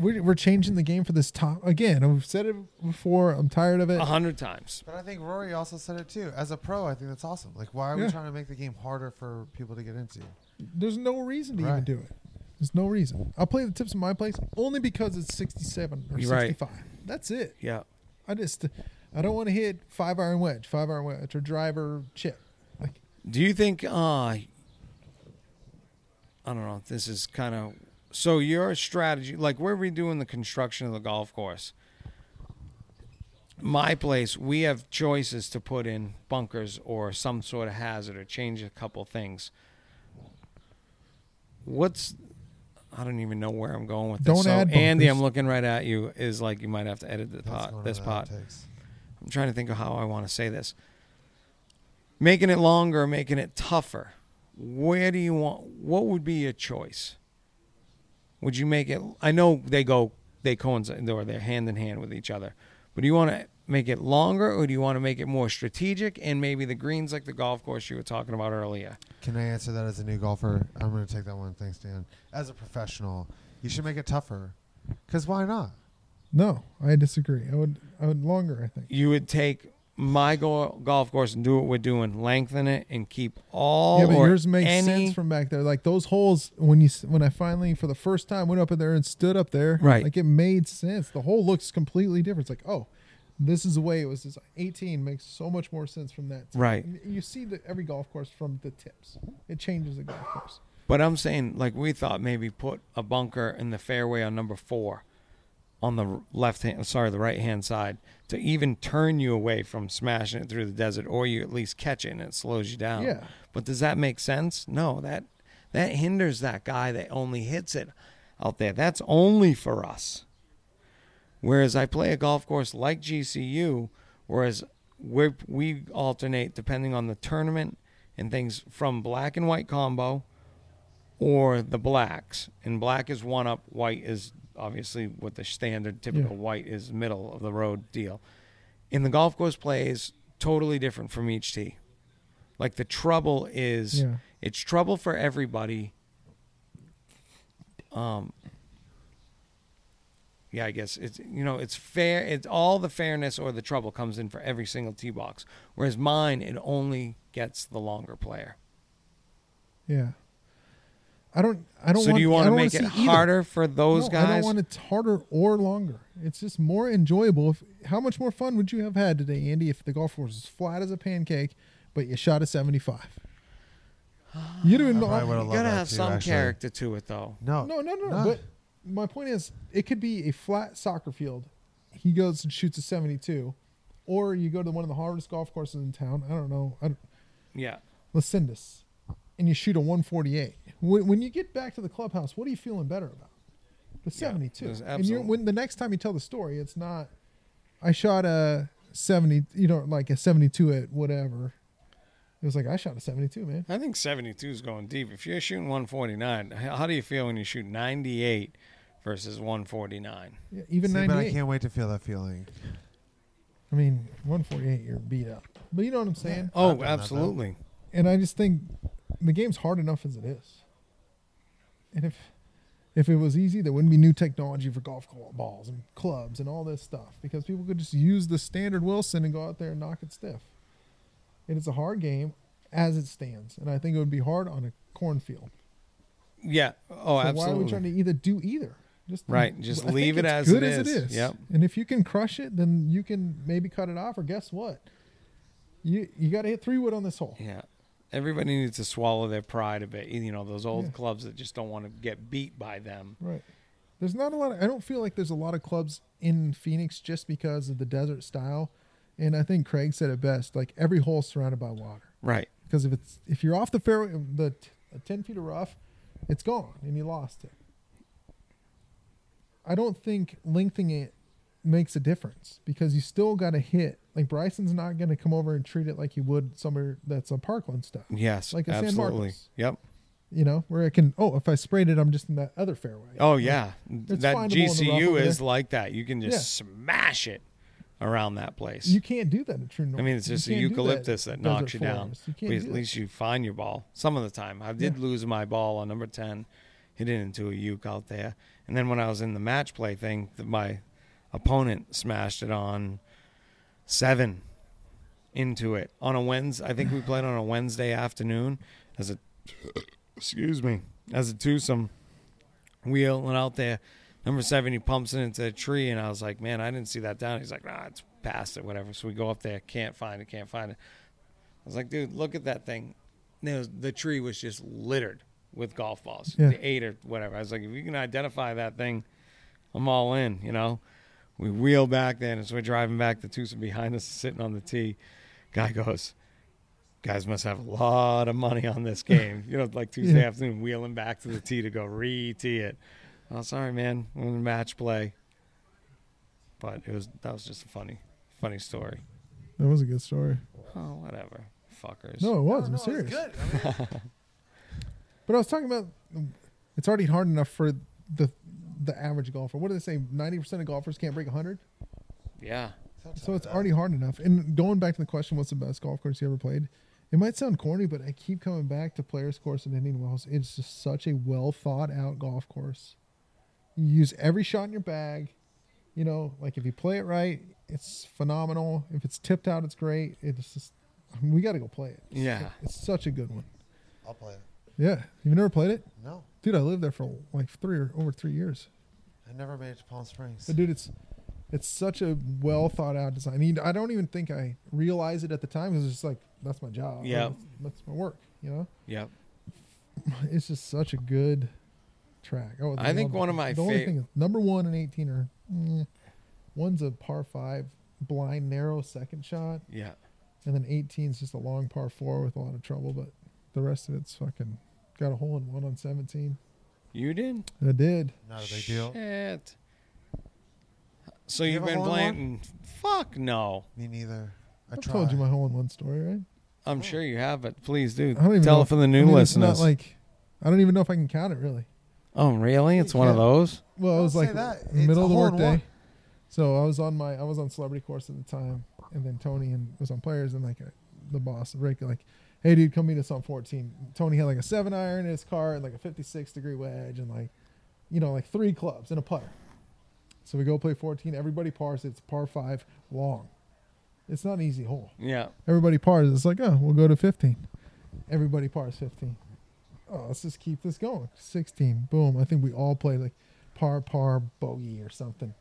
we're changing the game for this top again. I've said it before. I'm tired of it. A hundred times. But I think Rory also said it too. As a pro, I think that's awesome. Like, why are we trying to make the game harder for people to get into? There's no reason to even do it. There's no reason. I'll play the tips in my place only because it's 67 or You're right. 65. That's it. Yeah. I just I don't want to hit five iron wedge, five iron wedge, or driver chip. Like Do you think? Uh, I don't know. This is kind of so your strategy. Like where we're redoing the construction of the golf course. My place, we have choices to put in bunkers or some sort of hazard or change a couple things. What's I don't even know where I'm going with this. Don't so add Andy. I'm looking right at you. Is like you might have to edit the pot, this pot. I'm trying to think of how I want to say this. Making it longer, making it tougher. Where do you want? What would be your choice? Would you make it? I know they go, they coincide, or they're hand in hand with each other. But do you want to make it longer, or do you want to make it more strategic and maybe the greens like the golf course you were talking about earlier? Can I answer that as a new golfer? I'm going to take that one. Thanks, Dan. As a professional, you should make it tougher. Because why not? no, I disagree. I would I would longer. I think. You would take my go- golf course and do what we're doing, lengthen it, and keep all yeah, but yours makes any, sense from back there. Like those holes when you when I finally for the first time went up in there and stood up there, Right. Like it made sense. The hole looks completely different. It's like oh. This is the way it was. This 18 makes so much more sense from that. tip. Right. You see the, every golf course from the tips. It changes the golf course. But I'm saying, like we thought, maybe put a bunker in the fairway on number four, on the left hand, sorry, the right hand side, to even turn you away from smashing it through the desert, or you at least catch it and it slows you down. Yeah. But does that make sense? No, that that hinders that guy that only hits it out there. That's only for us. Whereas I play a golf course like GCU, whereas we we alternate depending on the tournament and things from black and white combo or the blacks. And black is one up, white is obviously what the standard typical Yeah. white is middle of the road deal. In the golf course plays totally different from each tee. Like the trouble is Yeah. it's trouble for everybody. Um yeah, I guess it's you know it's fair. It's all the fairness or the trouble comes in for every single tee box. Whereas mine, it only gets the longer player. Yeah. I don't. I don't. so want, do you want to make it see either. harder for those no, guys? I don't want it harder or longer. It's just more enjoyable. If how much more fun would you have had today, Andy, if the golf course was flat as a pancake, but you shot a seventy-five? You don't I know. probably would've you gotta have too, some actually. character to it, though. No. No, no, no, No. But my point is, it could be a flat soccer field. He goes and shoots a seventy-two, or you go to one of the hardest golf courses in town. I don't know. I don't, Yeah, Las Sendas, and you shoot a 148. When, when you get back to the clubhouse, what are you feeling better about? The 72. there's and you absolute- when the next time you tell the story, it's not. I shot a 70. You know, like a 72 at whatever. It was like I shot a 72, man. I think 72 is going deep. If you're shooting 149, how do you feel when you shoot 98 versus 149? Yeah, even See, but I can't wait to feel that feeling. I mean, 148, you're beat up. But you know what I'm saying? Oh, done that, though. absolutely. and I just think the game's hard enough as it is. And if if it was easy, there wouldn't be new technology for golf balls and clubs and all this stuff because people could just use the standard Wilson and go out there and knock it stiff. And it's a hard game as it stands, and I think it would be hard on a cornfield. Yeah. Oh, so why are we trying to either do either? Just Right, just I leave it as good it as is. it is. Yep. And if you can crush it, then you can maybe cut it off. Or guess what? You you got to hit three wood on this hole. Yeah. Everybody needs to swallow their pride a bit. You know, those old Yeah. clubs that just don't want to get beat by them. Right. There's not a lot. Of, I don't feel like there's a lot of clubs in Phoenix just because of the desert style, and I think Craig said it best. Like every hole's surrounded by water. Right. Because if it's if you're off the fairway, the t- ten feet of rough, it's gone and you lost it. I don't think lengthening it makes a difference because you still got to hit. Like Bryson's not going to come over and treat it like he would somewhere that's a Parkland stuff. Yes. Like a San absolutely. Marcos. Yep. You know where it can. Oh, if I sprayed it, I'm just in that other fairway. Oh yeah, that findable in the rough GCU is like that. You can just Yeah. smash it around that place. You can't do that at True North. I mean, it's You just a eucalyptus that, at knocks you down. You But at do least that. you find your ball. Some of the time, I did Yeah. lose my ball on number ten, hit it into a uke out there. And then when I was in the match play thing, th- my opponent smashed it on seven into it on a Wednesday. I think we played on a Wednesday afternoon as a excuse me as a twosome wheeling out there. Number seven, he pumps it into a tree, and I was like, "Man, I didn't see that down." He's like, "Nah, it's past it, whatever." So we go up there, can't find it, can't find it. I was like, "Dude, look at that thing." Was- the tree was just littered with golf balls, Yeah. the eight or whatever. I was like, "If you can identify that thing, I'm all in." You know. We wheel back then, as we're driving back. The twosome behind us is sitting on the tee. Guy goes, "Guys must have a lot of money on this game." You know, like Tuesday Yeah. afternoon, wheeling back to the tee to go re-tee it. Oh, sorry, man. We're in match play. But it was that was just a funny, funny story. That was a good story. Oh, whatever, fuckers. No, it was. No, I'm no, it's serious. good. I mean, But I was talking about it's already hard enough for the the average golfer. What do they say? Ninety percent of golfers can't break hundred. Yeah. So it's already hard enough. And going back to the question, what's the best golf course you ever played? It might sound corny, but I keep coming back to Players Course in Indian Wells. It's just such a well thought out golf course. You use every shot in your bag. You know, like if you play it right, it's phenomenal. If it's tipped out, it's great. It's just we got to go play it. Yeah. It's such a good one. I'll play it. Yeah, you've never played it, No, dude. I lived there for like three or over three years. I never made it to Palm Springs. But dude, it's it's such a well thought out design. I mean, I don't even think I realized it at the time because it's just like that's my job. Yep. that's, that's my work. You know, Yep. it's just such a good track. Oh, I think love- one of my the only thing is number one and eighteen are mm, one's a par five blind narrow second shot, Yeah. and then 18 is just a long par four with a lot of trouble. But the rest of it's fucking got a hole in one on 17. You did. I did. Not a big deal. Shit. So You you've a been hole in playing? Fuck no. Me neither. I I tried. told you my hole in one story, right? I'm sure you have, but please do I don't even tell know it for if- the I new mean, it's not listeners. like I don't even know if I can count it really. oh, really? It's one of Yeah. those. Well, it Don't was say like that. in the It's middle of the hole in workday. one. So I was on my I was on celebrity course at the time, and then Tony and was on players, and like uh, the boss Rick like, hey dude, come meet us on 14. Tony had like a seven iron in his car and like a 56 degree wedge and like, you know, like three clubs and a putter. So we go play 14. Everybody pars. It's par five long. It's not an easy hole. Yeah. Everybody pars. It's like, oh, we'll go to 15. Everybody pars 15. Oh, let's just keep this going. 16. Boom. I think we all play like par, par, bogey or something.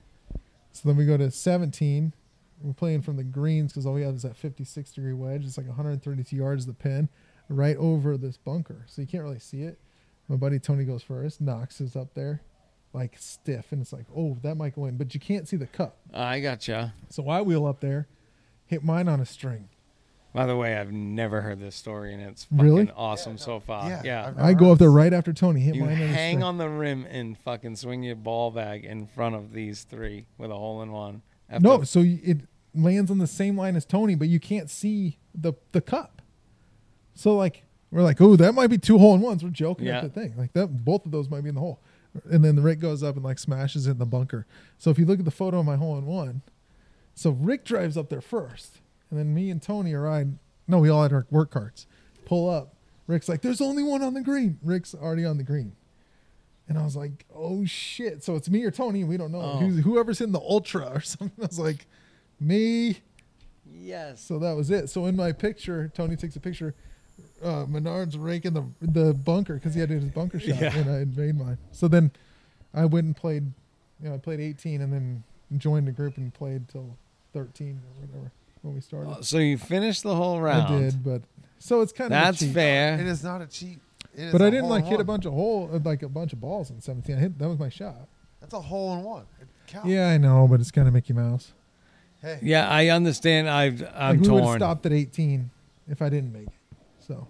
So then we go to 17. We're playing from the greens because all we have is that 56 degree wedge. It's like 132 yards the pin right over this bunker. So you can't really see it. My buddy Tony goes first, knocks us up there like stiff. And it's like, oh, that might go in. But you can't see the cup. I gotcha. So I wheel up there, hit mine on a string. By the way, I've never heard this story, and it's fucking Really? awesome so far. Yeah, Yeah. I've I go up there right after Tony hit You mine. on a hang string. on the rim and fucking swing your ball bag in front of these three with a hole in one. After- No, so it lands on the same line as Tony, but you can't see the the cup. So like we're like, oh, that might be two hole in ones. We're joking Yeah. at the thing like that. Both of those might be in the hole, and then the Rick goes up and like smashes it in the bunker. So if you look at the photo of my hole in one, so Rick drives up there first, and then me and Tony are riding. No, we all had our work carts. Pull up. Rick's like, there's only one on the green. Rick's already on the green. And I was like, oh shit. So it's me or Tony. We don't know. Oh. Who's, whoever's in the ultra or something. I was like, me. yes. So that was it. So in my picture, Tony takes a picture. Uh, Menard's raking the the bunker because he had his bunker shot, Yeah. and I had made mine. So then I went and played. You know, I played 18, and then joined the group and played till 13 or whatever when we started. Uh, So you finished the whole round. I did, but so it's kind of That's a fair. It is not a cheat. It is But I didn't like hit a bunch of hole, uh, like a bunch of balls in 17. I hit that was my shot. That's a hole in one. It counts. Yeah, I know, but it's kind of Mickey Mouse. Hey. Yeah, I understand. I've, I'm like we would have stopped at 18 if I didn't make it. So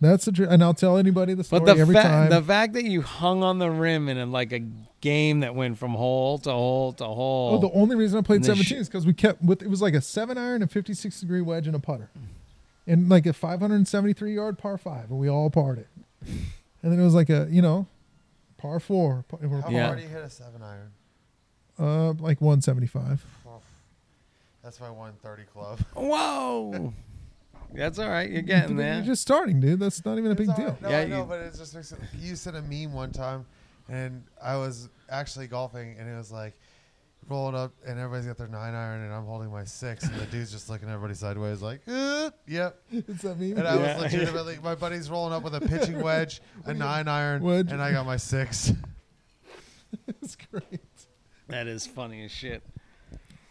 that's the tr- and I'll tell anybody the story But the every fa- time. the fact that you hung on the rim in a, like a game that went from hole to hole to hole. oh, the only reason I played 17 sh- is because we kept with it was like a seven iron a 56 degree wedge and a putter, and like a 573 yard par five, and we all parred it. And then it was like a you know, par four, par, How Yeah. hard do you hit a seven iron? uh, like 175. Oh, that's my 130 club. Whoa. That's all right. You're getting there. You're just starting, dude. That's not even a big It's all deal. right. No, Yeah, I know, you- but it just makes it. You said a meme one time. and I was actually golfing, and it was like rolling up, and everybody's got their nine iron, and I'm holding my six, and the dude's just looking at everybody sideways, like, uh, "Yep." Is that me? And I Yeah. was legitimately, my buddy's rolling up with a pitching wedge, a nine iron, Wedge. and I got my six. it's great. That is funny as shit.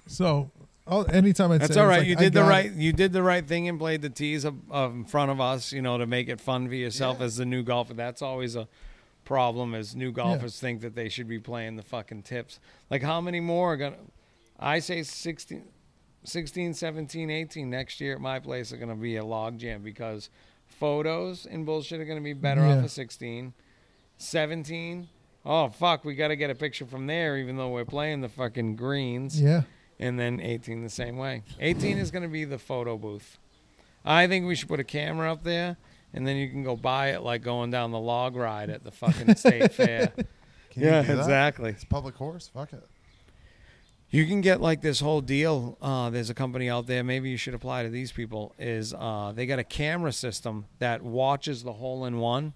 So, I'll, anytime I That's say all it's like, you did the right. it. You did the right thing and played the tees up, up in front of us. You know, to make it fun for yourself Yeah. as the new golfer. That's always a problem. As new golfers think that they should be playing the fucking tips. Like how many more are gonna? I say 16, 16 17, 18 next year at my place are gonna be a log jam because photos and bullshit are gonna be better Yeah. off of 16. 17. Oh fuck, we got to get a picture from there, even though we're playing the fucking greens Yeah. and then 18 the same way. 18 is going to be the photo booth. I think we should put a camera up there, and then you can go buy it like going down the log ride at the fucking state fair. Can yeah, you do that? exactly. It's public horse. Fuck it. You can get like this whole deal. Uh, there's a company out there. Maybe you should apply to these people. Is uh, they got a camera system that watches the hole in one.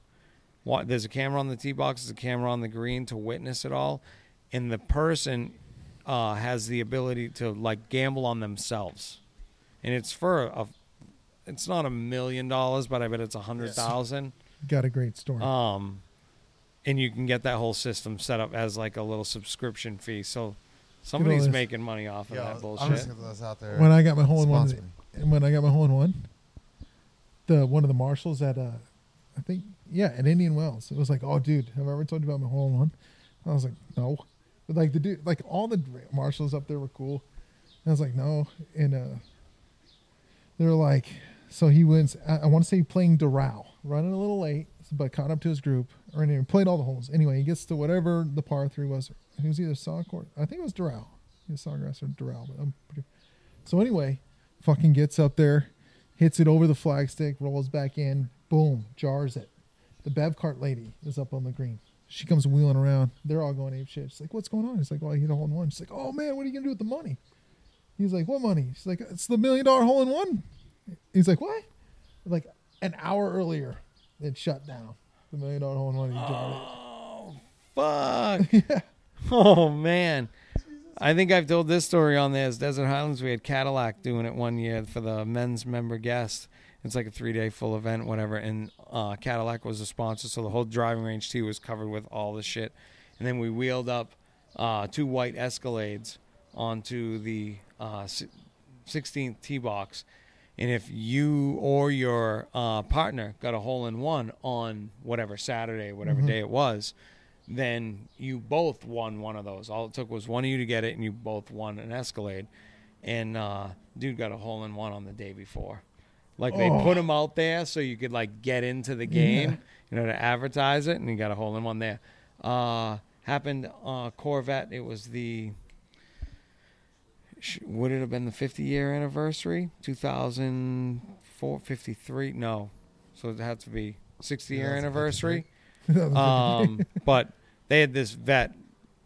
Wa- There's a camera on the tee box. There's a camera on the green to witness it all, and the person uh, has the ability to like gamble on themselves, and it's for a. It's not a million dollars, but I bet it's a hundred thousand. Got a great story. Um, and you can get that whole system set up as like a little subscription fee. So somebody's this. making money off of Yeah, that I'm just bullshit. gonna throw this out there. when I got my hole in one, Sponsor me. when I got my hole in one, the one of the marshals at uh, I think yeah, at Indian Wells, it was like, oh dude, have I ever told you about my hole in one? I was like, no, but like the dude, like all the marshals up there were cool. And I was like, no, and uh, they were like, so he wins. I, want to say playing Doral, running a little late, but caught up to his group, or anyway, played all the holes. Anyway, he gets to whatever the par three was. He was either Sawgrass, I think it was Doral. He was Sawgrass or Doral, but I'm pretty. So anyway, fucking gets up there, hits it over the flagstick, rolls back in, boom, jars it. The Bev cart lady is up on the green. She comes wheeling around. They're all going ape shit. She's like, "What's going on?" He's like, "Well, I hit a hole in one." She's like, "Oh man, what are you gonna do with the money?" He's like, "What money?" She's like, "It's the million dollar hole in one." He's like, "What?" Like an hour earlier, it shut down. The million dollar hole in one. He. Oh fuck! Oh man, I think I've told this story on there. As Desert Highlands, we had Cadillac doing it one year for the men's member guest. It's like a three day full event, whatever. And uh, Cadillac was a sponsor, so the whole driving range too was covered with all the shit. And then we wheeled up uh, two white Escalades onto the uh, 16th tee box. And if you or your uh, partner got a hole in one on whatever Saturday, whatever day it was, then you both won one of those. All it took was one of you to get it, and you both won an Escalade. And uh, dude got a hole in one on the day before. Like they Oh. put him out there so you could like get into the game, you know, to advertise it, and he got a hole in one there. Uh, happened uh, Corvette. It was the would it have been the 50 year anniversary 2004 53 no so it had to be 60 year 2053. anniversary um, but they had this vet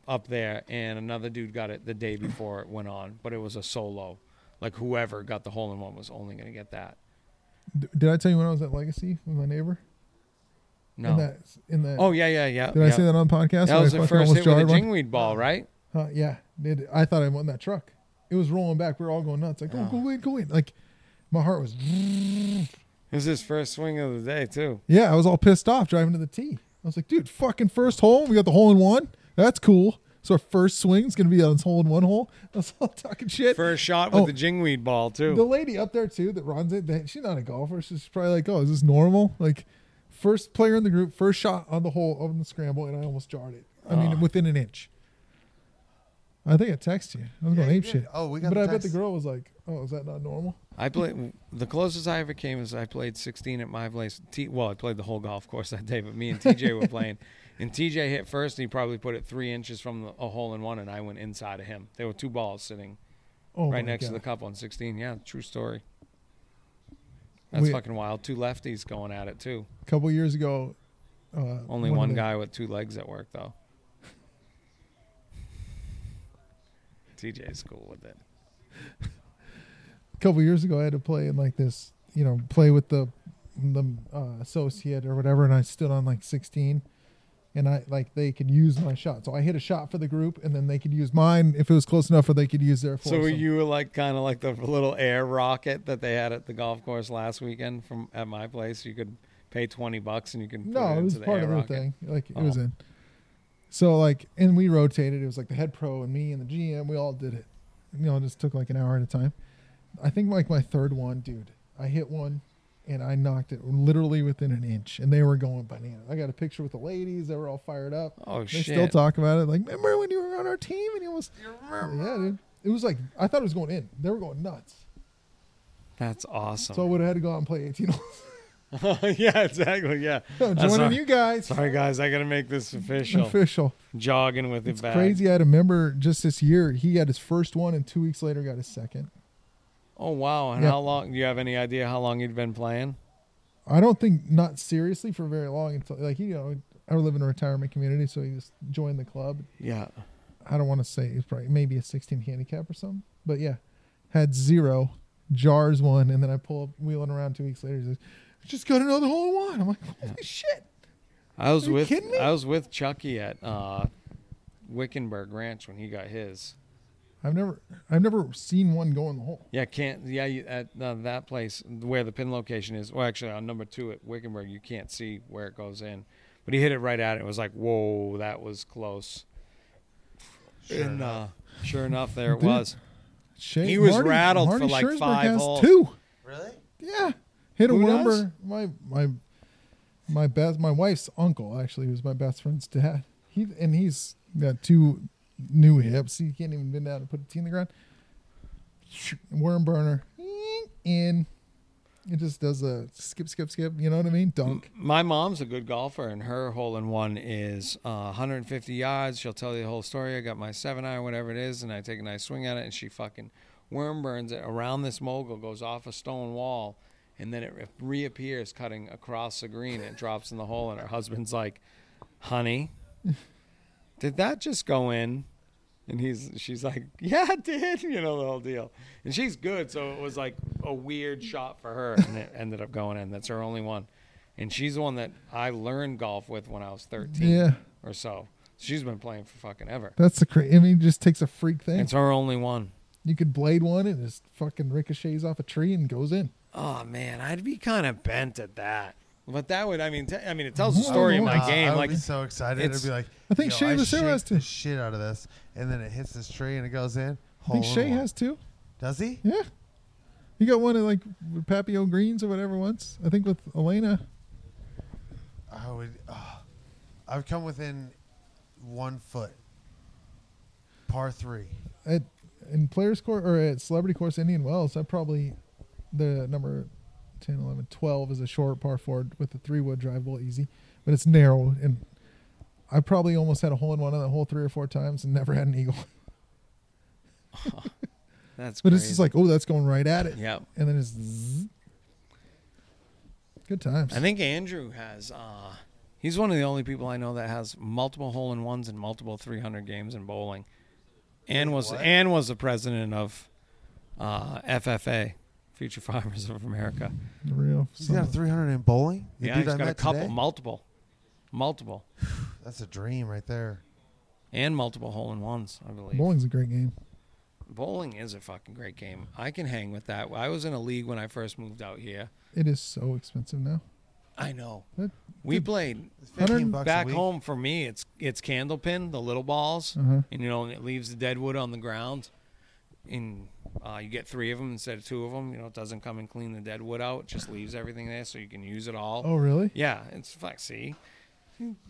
up there and another dude got it the day before it went on but it was a solo like whoever got the hole in one was only going to get that D- Did I tell you when I was at Legacy with my neighbor? no In that, in that. oh yeah yeah yeah did I say that on podcast? that was the first hit with a one? jingweed ball right Uh, yeah, it, I thought I won that truck. It was rolling back. We were all going nuts. Like, oh, go in, go in. Like, my heart was. it was his first swing of the day too Yeah, I was all pissed off driving to the tee. I was like, dude, fucking first hole. We got the hole in one. That's cool. So our first swing's gonna be on this hole in one hole. I was all talking shit. first shot with Oh. the jingweed ball too The lady up there too that runs it, that, she's not a golfer. She's probably like, oh, is this normal? Like, first player in the group, first shot on the hole on the scramble, and I almost jarred it. I mean, Oh. within an inch. I think I texted you. I was Yeah, going ape shit. Oh, we got But the I bet the girl was like, oh, is that not normal? I played the closest I ever came is I played 16 at my place. T, well, I played the whole golf course that day, but me and TJ were playing. And TJ hit first, and he probably put it three inches from the, a hole in one, and I went inside of him. There were two balls sitting Oh, right my next to the cup on 16. Yeah, true story. That's We- fucking wild. Two lefties going at it too. A couple years ago, uh, Only of one guy with two legs at work though. TJ's cool with it. A couple years ago, I had to play in like this, you know, play with the the uh, associate or whatever, and I stood on like 16, and I like they could use my shot. So I hit a shot for the group, and then they could use mine if it was close enough, or they could use their. So foursome. you were like kind of like the little air rocket that they had at the golf course last weekend from at my place. You could pay twenty bucks and you can. No, it, it was into the part air of the rocket. thing. Like it Oh. was in. So like, and we rotated. It was like the head pro and me and the GM. We all did it. You know, it just took like an hour at a time. I think like my third one, dude. I hit one, and I knocked it literally within an inch, and they were going bananas. I got a picture with the ladies. They were all fired up. Oh They shit! still talk about it. Like, remember when you were on our team and you almost. Yeah, dude. It was like I thought it was going in. They were going nuts. That's awesome. So I would have had to go out and play 18 holes. yeah, exactly. Yeah. I'm joining not- you guys. Sorry, guys. I gotta make this official. Official. Jogging with the It's bag. crazy. I had a member just this year. He got his first one, and two weeks later got his second. Oh wow! And how long? Do you have any idea how long he'd been playing? I don't think not seriously for very long until like you know I live in a retirement community, so he just joined the club. Yeah. I don't want to say it's probably maybe a 16 handicap or something, but yeah, had zero, jars one, and then I pull up wheeling around two weeks later. He says, "Just got another hole in one." I'm like, "Holy shit!" I was Are you with kidding me? I was with Chucky at uh, Wickenburg Ranch when he got his. I've never I've never seen one go in the hole. Yeah, can't. Yeah, you, at uh, that place where the pin location is. Well, actually, on number two at Wickenburg, you can't see where it goes in, but he hit it right at it. It was like, whoa, that was close. Sure and enough. uh, sure enough, there it Dude. was. Shea, He was Marty- rattled for Marty like Schurzberg five holes. Two. Really? Yeah, hit a Who number. does? My my my best my wife's uncle actually was my best friend's dad. He and he's got two new hips. He can't even bend down and put a tee in the ground. Worm burner in. It just does a skip, skip, skip. You know what I mean? Dunk. My mom's a good golfer, and her hole in one is uh, 150 yards. She'll tell you the whole story. I got my seven iron, whatever it is, and I take a nice swing at it, and she fucking worm burns it around this mogul, goes off a stone wall, and then it reappears cutting across the green. It drops in the hole, and her husband's like, "Honey, did that just go in?" And he's, she's like, "Yeah, it did." You know the whole deal. And she's good, so it was like a weird shot for her, and it ended up going in. That's her only one. And she's the one that I learned golf with when I was 13 Yeah, or so. She's been playing for fucking ever. that's the cra I mean, it just takes a freak thing. It's her only one. You could blade one and just fucking ricochets off a tree and goes in. Oh man, I'd be kind of bent at that. But that would, I mean, t- I mean, it tells the story of my Uh, game. I would Like, be so excited. it's- It'd be like, I think yo, Shea I Lucero shake has the to. shit out of this, and then it hits this tree and it goes in. I think Hole in Shea one. has two. Does he? Yeah. He got one at like Papio Greens or whatever once. I think with Elena. I would. Uh, I've come within one foot. Par three. At in Players Course or at Celebrity Course Indian Wells, I probably the number 10, 11, 12 is a short par four with a three wood drivable easy, but it's narrow and I probably almost had a hole in one on that hole three or four times and never had an eagle. that's But crazy. it's just like, oh, that's going right at it, yeah. and then it's zzz. good times. I think Andrew has, uh, he's one of the only people I know that has multiple hole in ones and multiple 300 games in bowling. And was, what? and was the president of uh, FFA, Future Farmers of America. The real. He's got a 300 in bowling. The yeah, dude he's I got a met couple, today? multiple, multiple, That's a dream right there. and multiple hole in ones, I believe. Bowling's a great game. Bowling is a fucking great game. I can hang with that. I was in a league when I first moved out here. It is so expensive now. I know. That- We played It's 15 bucks a back week. home for me. It's it's candlepin, the little balls, Uh-huh. and you know, and it leaves the dead wood on the ground. And uh, you get three of them instead of two of them. You know, it doesn't come and clean the dead wood out. It just leaves everything there so you can use it all. Oh, really? Yeah, it's fuck. See,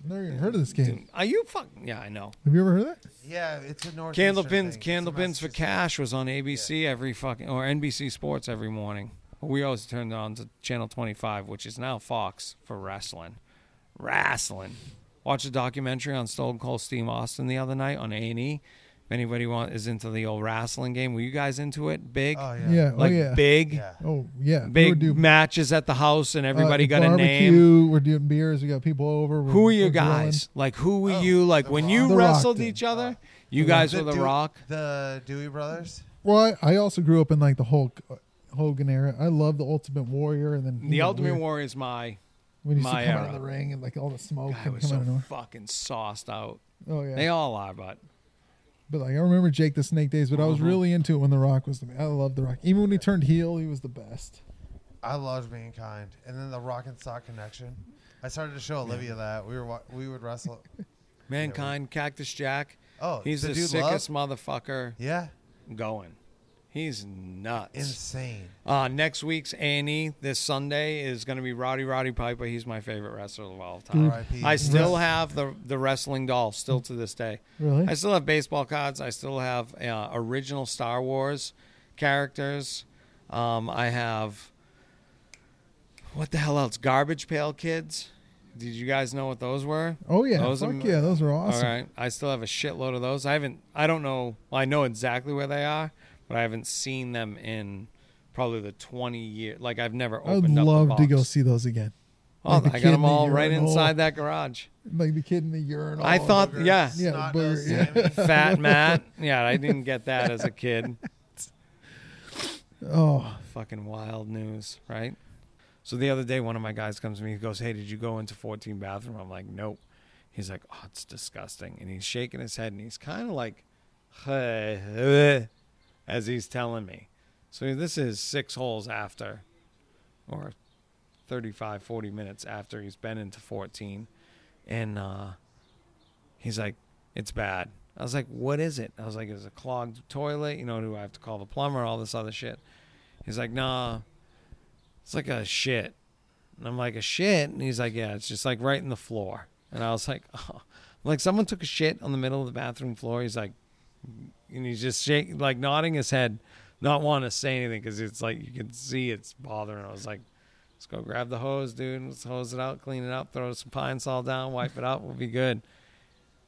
Never even heard of this game. are you fucking? Yeah, I know. Have you ever heard of that? Yeah, it's a north. Candlepins, Candlepins for Cash was on ABC every fucking or NBC Sports every morning. We always turned on to Channel 25, which is now Fox for wrestling. Wrestling. Watched a documentary on Stone Cold Steve Austin the other night on A&E. If anybody want is into the old wrestling game, were you guys into it? Big, Oh Yeah. yeah. like oh yeah. big, Yeah. Oh yeah. We big would do, matches at the house, and everybody uh, got a barbecue, name. We're doing beers. We got people over. We're, Who are you we're grilling. guys? Like who were Oh, you? Like The when Rock. you The Rock wrestled did. each other, you guys were the Dew- Rock. The Dewey Brothers. Well, I, I also grew up in like the Hulk Hogan era. I love the Ultimate Warrior, and then he The got Ultimate weird. Warrior is my when he's My coming era. out of the ring and like all the smoke Guy and was coming so out of nowhere. fucking sauced out. Oh yeah. They all are, but But like I remember Jake the Snake days, but I was Mhm. really into it when The Rock was the man. I loved The Rock. Even when he turned heel, he was the best. I loved mankind, and then the Rock and Sock connection. I started to show Olivia that we were wa- we would wrestle. mankind, Cactus Jack, Oh, he's the, dude sickest love? motherfucker Yeah, going. He's nuts. insane. Uh, next week's A and E this Sunday is going to be Rowdy Roddy Piper. He's my favorite wrestler of all time. R.I.P. I still have the the wrestling doll still to this day. Really? I still have baseball cards. I still have uh, original Star Wars characters. Um, I have what the hell else? Garbage Pail Kids. Did you guys know what those were? oh yeah. those Fuck are- yeah, those were awesome. All right. I still have a shitload of those. I haven't. I don't know. Well, I know exactly where they are, but I haven't seen them in probably the twenty year. Like I've never opened. I'd opened up. love the to go see those again. Oh, like I kid got in them the all right inside that garage. Like the kid in the urinal. I thought, Boogers, yeah, Yeah, snot yeah. Fat Matt. Yeah, I didn't get that as a kid. Oh, Fucking wild news, right? So the other day, one of my guys comes to me. He goes, "Hey, did you go into 14 bathroom?" I'm like, "Nope." He's like, "Oh, it's disgusting," and he's shaking his head, and he's kind of like, "Hey," as he's telling me. So this is six holes after, or 35, 40 minutes after he's been into 14, and uh, he's like, "It's bad." I was like, "What is it?" I was like, "It's a clogged toilet. You know, do I have to call the plumber? All this other shit." He's like, "Nah, it's like a shit." And I'm like, "A shit?" And he's like, "Yeah, it's just like right in the floor." And I was like, "Oh." Like someone took a shit on the middle of the bathroom floor." He's like, and he's just shaking, like nodding his head, not wanting to say anything because it's like you can see it's bothering. I was like, "Let's go grab the hose, dude. Let's hose it out, clean it up, throw some pine sol down, wipe it out. We'll be good."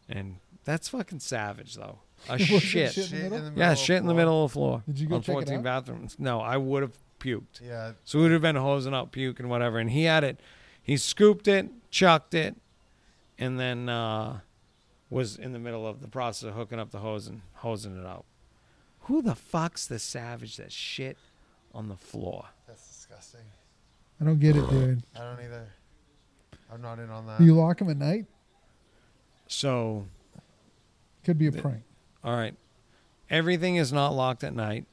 And that's fucking savage, though. A Was shit. shit in the middle? Yeah, of shit in the middle of the floor. Did you go on check it 14 out? bathrooms? No, I would have puked. Yeah, So we would have been hosing out puke and whatever. And he had it. He scooped it, chucked it, and then uh, was in the middle of the process of hooking up the hose and hosing it out. Who the fuck's the savage that shit on the floor? that's disgusting. I don't get it, dude. I don't either. I'm not in on that. Do you lock them at night? So, Could be a The- prank. all right, everything is not locked at night.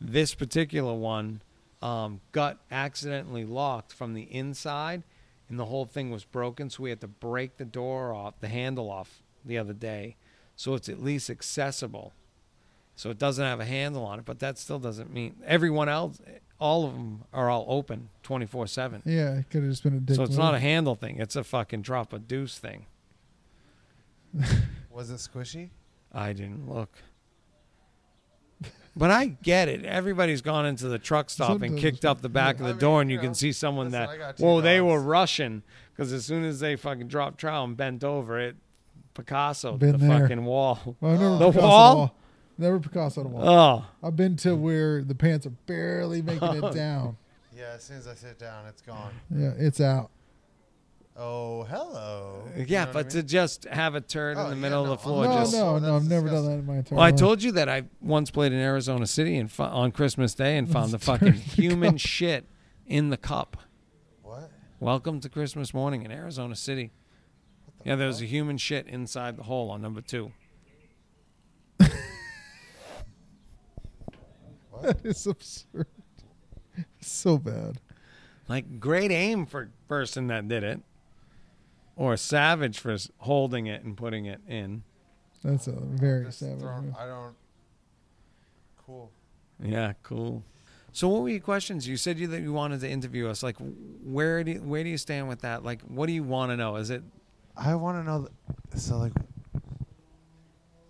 This particular one um, got accidentally locked from the inside, and the whole thing was broken. So we had to break the door off, the handle off, the other day, so it's at least accessible. So it doesn't have a handle on it, but that still doesn't mean everyone else. All of them are all open twenty four seven. Yeah, it could have just been a dick So it's move. not a handle thing; it's a fucking drop a deuce thing. Was it squishy? I didn't look. But I get it. Everybody's gone into the truck stop and kicked up the back of I the mean, door, and you you can see someone listen, that. got two Well, they were rushing because as soon as they fucking dropped trowel and bent over it, Picasso Been the there. fucking wall. Well, I've never The Picasso wall? Never Picasso the wall. Oh, I've been to where the pants are barely making it oh. down. Yeah, as soon as I sit down, it's gone. Yeah, it's out. Oh, hello. You yeah, know but I to just have a turn Oh, in the yeah, middle no, of the floor. no, just, no, that's no. I've never done that in my entire Well, I told you that I once played in Arizona City and fu- on Christmas Day and found the fucking the human cup. shit in the cup. what? Welcome to Christmas morning in Arizona City. What the Yeah, there was a human shit inside the hole on number two. that is absurd. so bad. Like great aim for person that did it, or savage for s- holding it and putting it in. That's a very Just savage. thrown- move. I don't. Cool. Yeah, cool. So, what were your questions? You said you that you wanted to interview us. Like, where do you, where do you stand with that? Like, what do you want to know? Is it I want to know. th- So, like,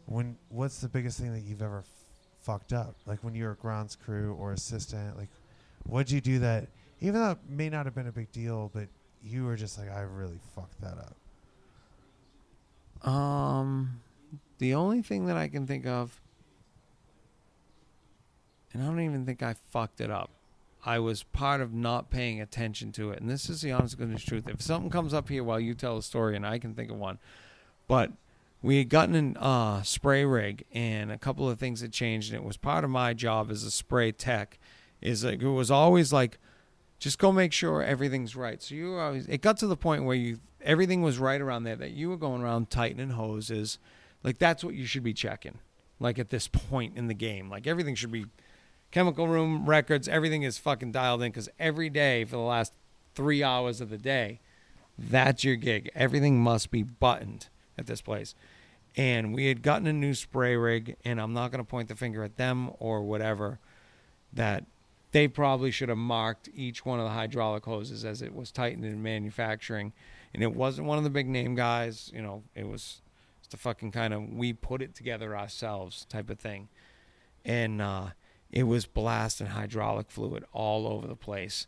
when what's the biggest thing that you've ever f- fucked up? Like when you were grounds crew or assistant. Like, what'd you do that? Even though it may not have been a big deal, but you were just like, I really fucked that up. Um, the only thing that I can think of, and I don't even think I fucked it up. I was part of not paying attention to it, and this is the honest goodness truth. If something comes up here while you tell a story, and I can think of one, but we had gotten a uh, spray rig, and a couple of things had changed, and it was part of my job as a spray tech. Is like it was always like just go make sure everything's right. So you always it got to the point where you everything was right around there that you were going around tightening hoses. Like that's what you should be checking. Like at this point in the game. Like everything should be chemical room records, everything is fucking dialed in because every day for the last three hours of the day, that's your gig. Everything must be buttoned at this place. And we had gotten a new spray rig, and I'm not going to point the finger at them or whatever, that they probably should have marked each one of the hydraulic hoses as it was tightened in manufacturing. And it wasn't one of the big name guys, you know, it was the fucking kind of we put it together ourselves type of thing. And uh, it was blasting hydraulic fluid all over the place.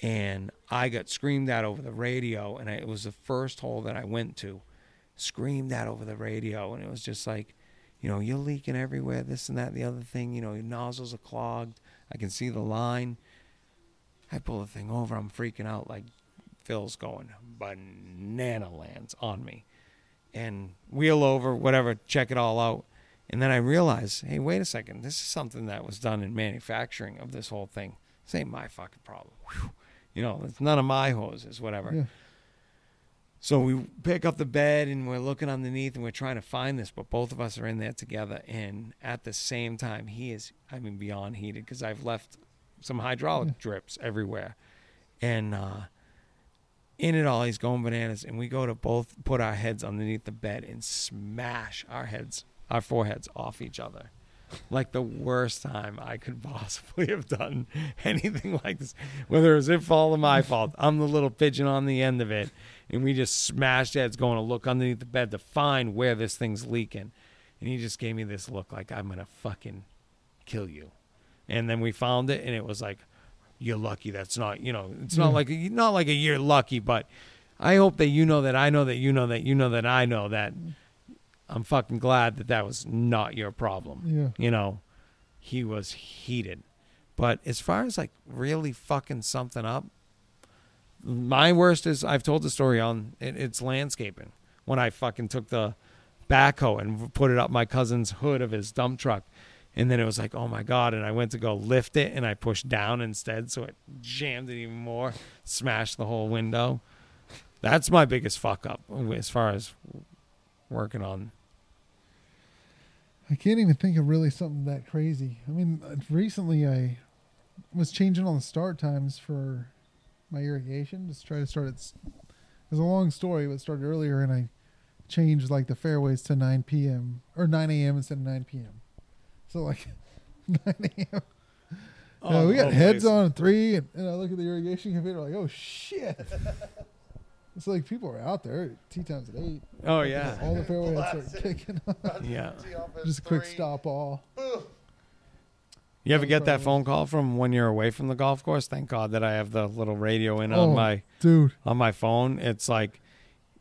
And I got screamed at over the radio, and I, it was the first hole that I went to. Screamed at over the radio, and it was just like, you know, you're leaking everywhere, this and that, and the other thing. You know, your nozzles are clogged. I can see the line. I pull the thing over. I'm freaking out like Phil's going banana lands on me. And wheel over, whatever, check it all out. And then I realize, hey, wait a second. This is something that was done in manufacturing of this whole thing. This ain't my fucking problem. Whew. You know, it's none of my hoses, whatever. Yeah. So we pick up the bed and we're looking underneath and we're trying to find this, but both of us are in there together. And at the same time, he is, I mean, beyond heated because I've left some hydraulic Yeah. drips everywhere. And uh, in it all, he's going bananas. And we go to both put our heads underneath the bed and smash our heads, our foreheads off each other. Like the worst time I could possibly have done anything like this. Whether it was his fault or my fault, I'm the little pigeon on the end of it and we just smashed heads going to look underneath the bed to find where this thing's leaking. And he just gave me this look like I'm gonna fucking kill you. And then we found it, and it was like, "You're lucky. That's not, you know, it's not Yeah. like a, not like a you're lucky, but I hope that you know that I know that you know that you know that I know that I'm fucking glad that that was not your problem. Yeah. You know, he was heated. But as far as like really fucking something up, my worst is I've told the story on it, it's landscaping when I fucking took the backhoe and put it up my cousin's hood of his dump truck. And then it was like, oh my God. And I went to go lift it and I pushed down instead. So it jammed it even more, smashed the whole window. That's my biggest fuck up as far as working on. I can't even think of really something that crazy. I mean, uh, recently I was changing all the start times for my irrigation. Just try to start it. s- It was a long story, but it started earlier, and I changed like the fairways to 9 p.m. or 9 a.m. instead of 9 p.m. So like 9 a.m. Uh, we got heads on at three, and, and I look at the irrigation computer like, oh shit. it's like people are out there. Tee times at eight. Oh, yeah. All the fairways start Classic. kicking up. Yeah. Just a quick stop all. You ever get that phone call from when you're away from the golf course? Thank God that I have the little radio in Oh. on my Dude. on my phone. It's like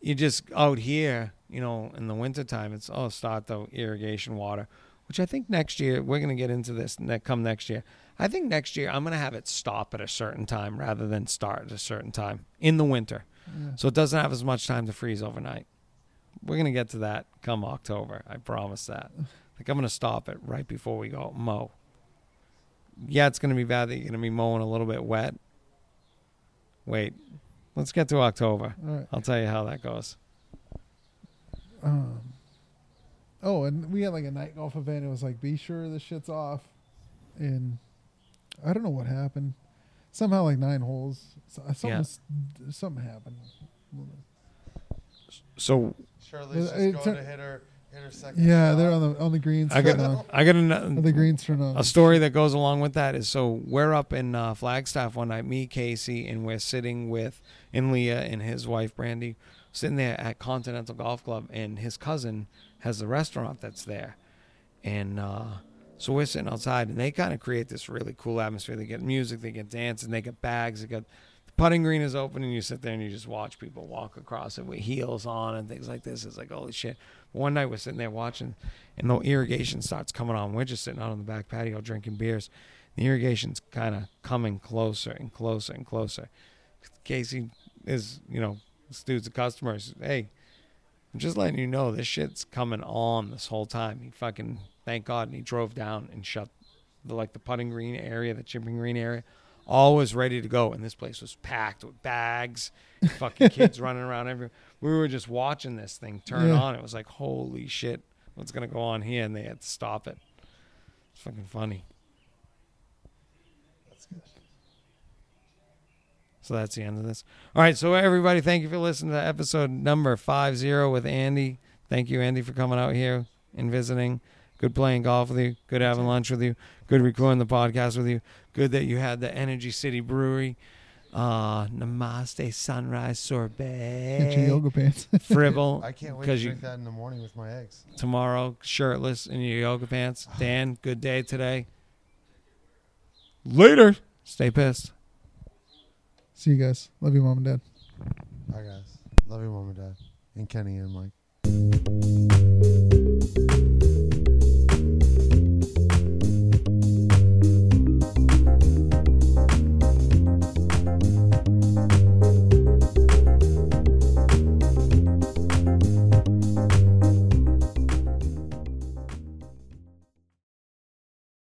you just out here, you know, in the wintertime, it's oh start the irrigation water. Which I think next year we're gonna get into this ne- come next year. I think next year I'm gonna have it stop at a certain time rather than start at a certain time in the winter. Yeah. So it doesn't have as much time to freeze overnight. We're gonna get to that come October. I promise that. Like I'm gonna stop it right before we go mow. Yeah, it's gonna be bad that you're gonna be mowing a little bit wet. Wait, let's get to October. Right. I'll tell you how that goes. Um, oh, and we had like a night golf event. It was like, be sure the shit's off. And I don't know what happened. Somehow, like nine holes. so- Something, Yeah. was- something happened. So Shirley's Uh, it just tur- going to hit her, hit her second Yeah, shot. they're on the on the greens. I turn got on. I got an, the greens turn on. a story that goes along with that is so we're up in uh, Flagstaff one night, me, Casey, and we're sitting with and Leah and his wife Brandy, sitting there at Continental Golf Club, and his cousin has a restaurant that's there, and uh, so we're sitting outside, and they kind of create this really cool atmosphere. They get music, they get dancing, they get bags, they got the putting green is open, and you sit there and you just watch people walk across it with heels on and things like this. It's like holy shit. One night we're sitting there watching, and the irrigation starts coming on. We're just sitting out on the back patio drinking beers. The irrigation's kind of coming closer and closer and closer. Casey is, you know, this dude's a customer. He says, hey, I'm just letting you know this shit's coming on this whole time. He fucking, thank God, and he drove down and shut the like the putting green area, the chipping green area, all was ready to go, and this place was packed with bags, fucking kids running around everywhere. We were just watching this thing turn Yeah. on. It was like, holy shit, what's gonna go on here? And they had to stop it. It's fucking funny. That's good. So that's the end of this. All right, so everybody, thank you for listening to episode number five zero with Andy. Thank you, Andy, for coming out here and visiting. Good playing golf with you. Good having lunch with you. Good recording the podcast with you. Good that you had the Energy City Brewery. Uh, Namaste Sunrise Sorbet. Get your yoga pants. Fribble. I can't wait to 'Cause you- drink that in the morning with my eggs. tomorrow, shirtless in your yoga pants. Dan, good day today. Later. Stay pissed. See you guys. Love you, mom and dad. Bye, guys. Love you, mom and dad. And Kenny and Mike.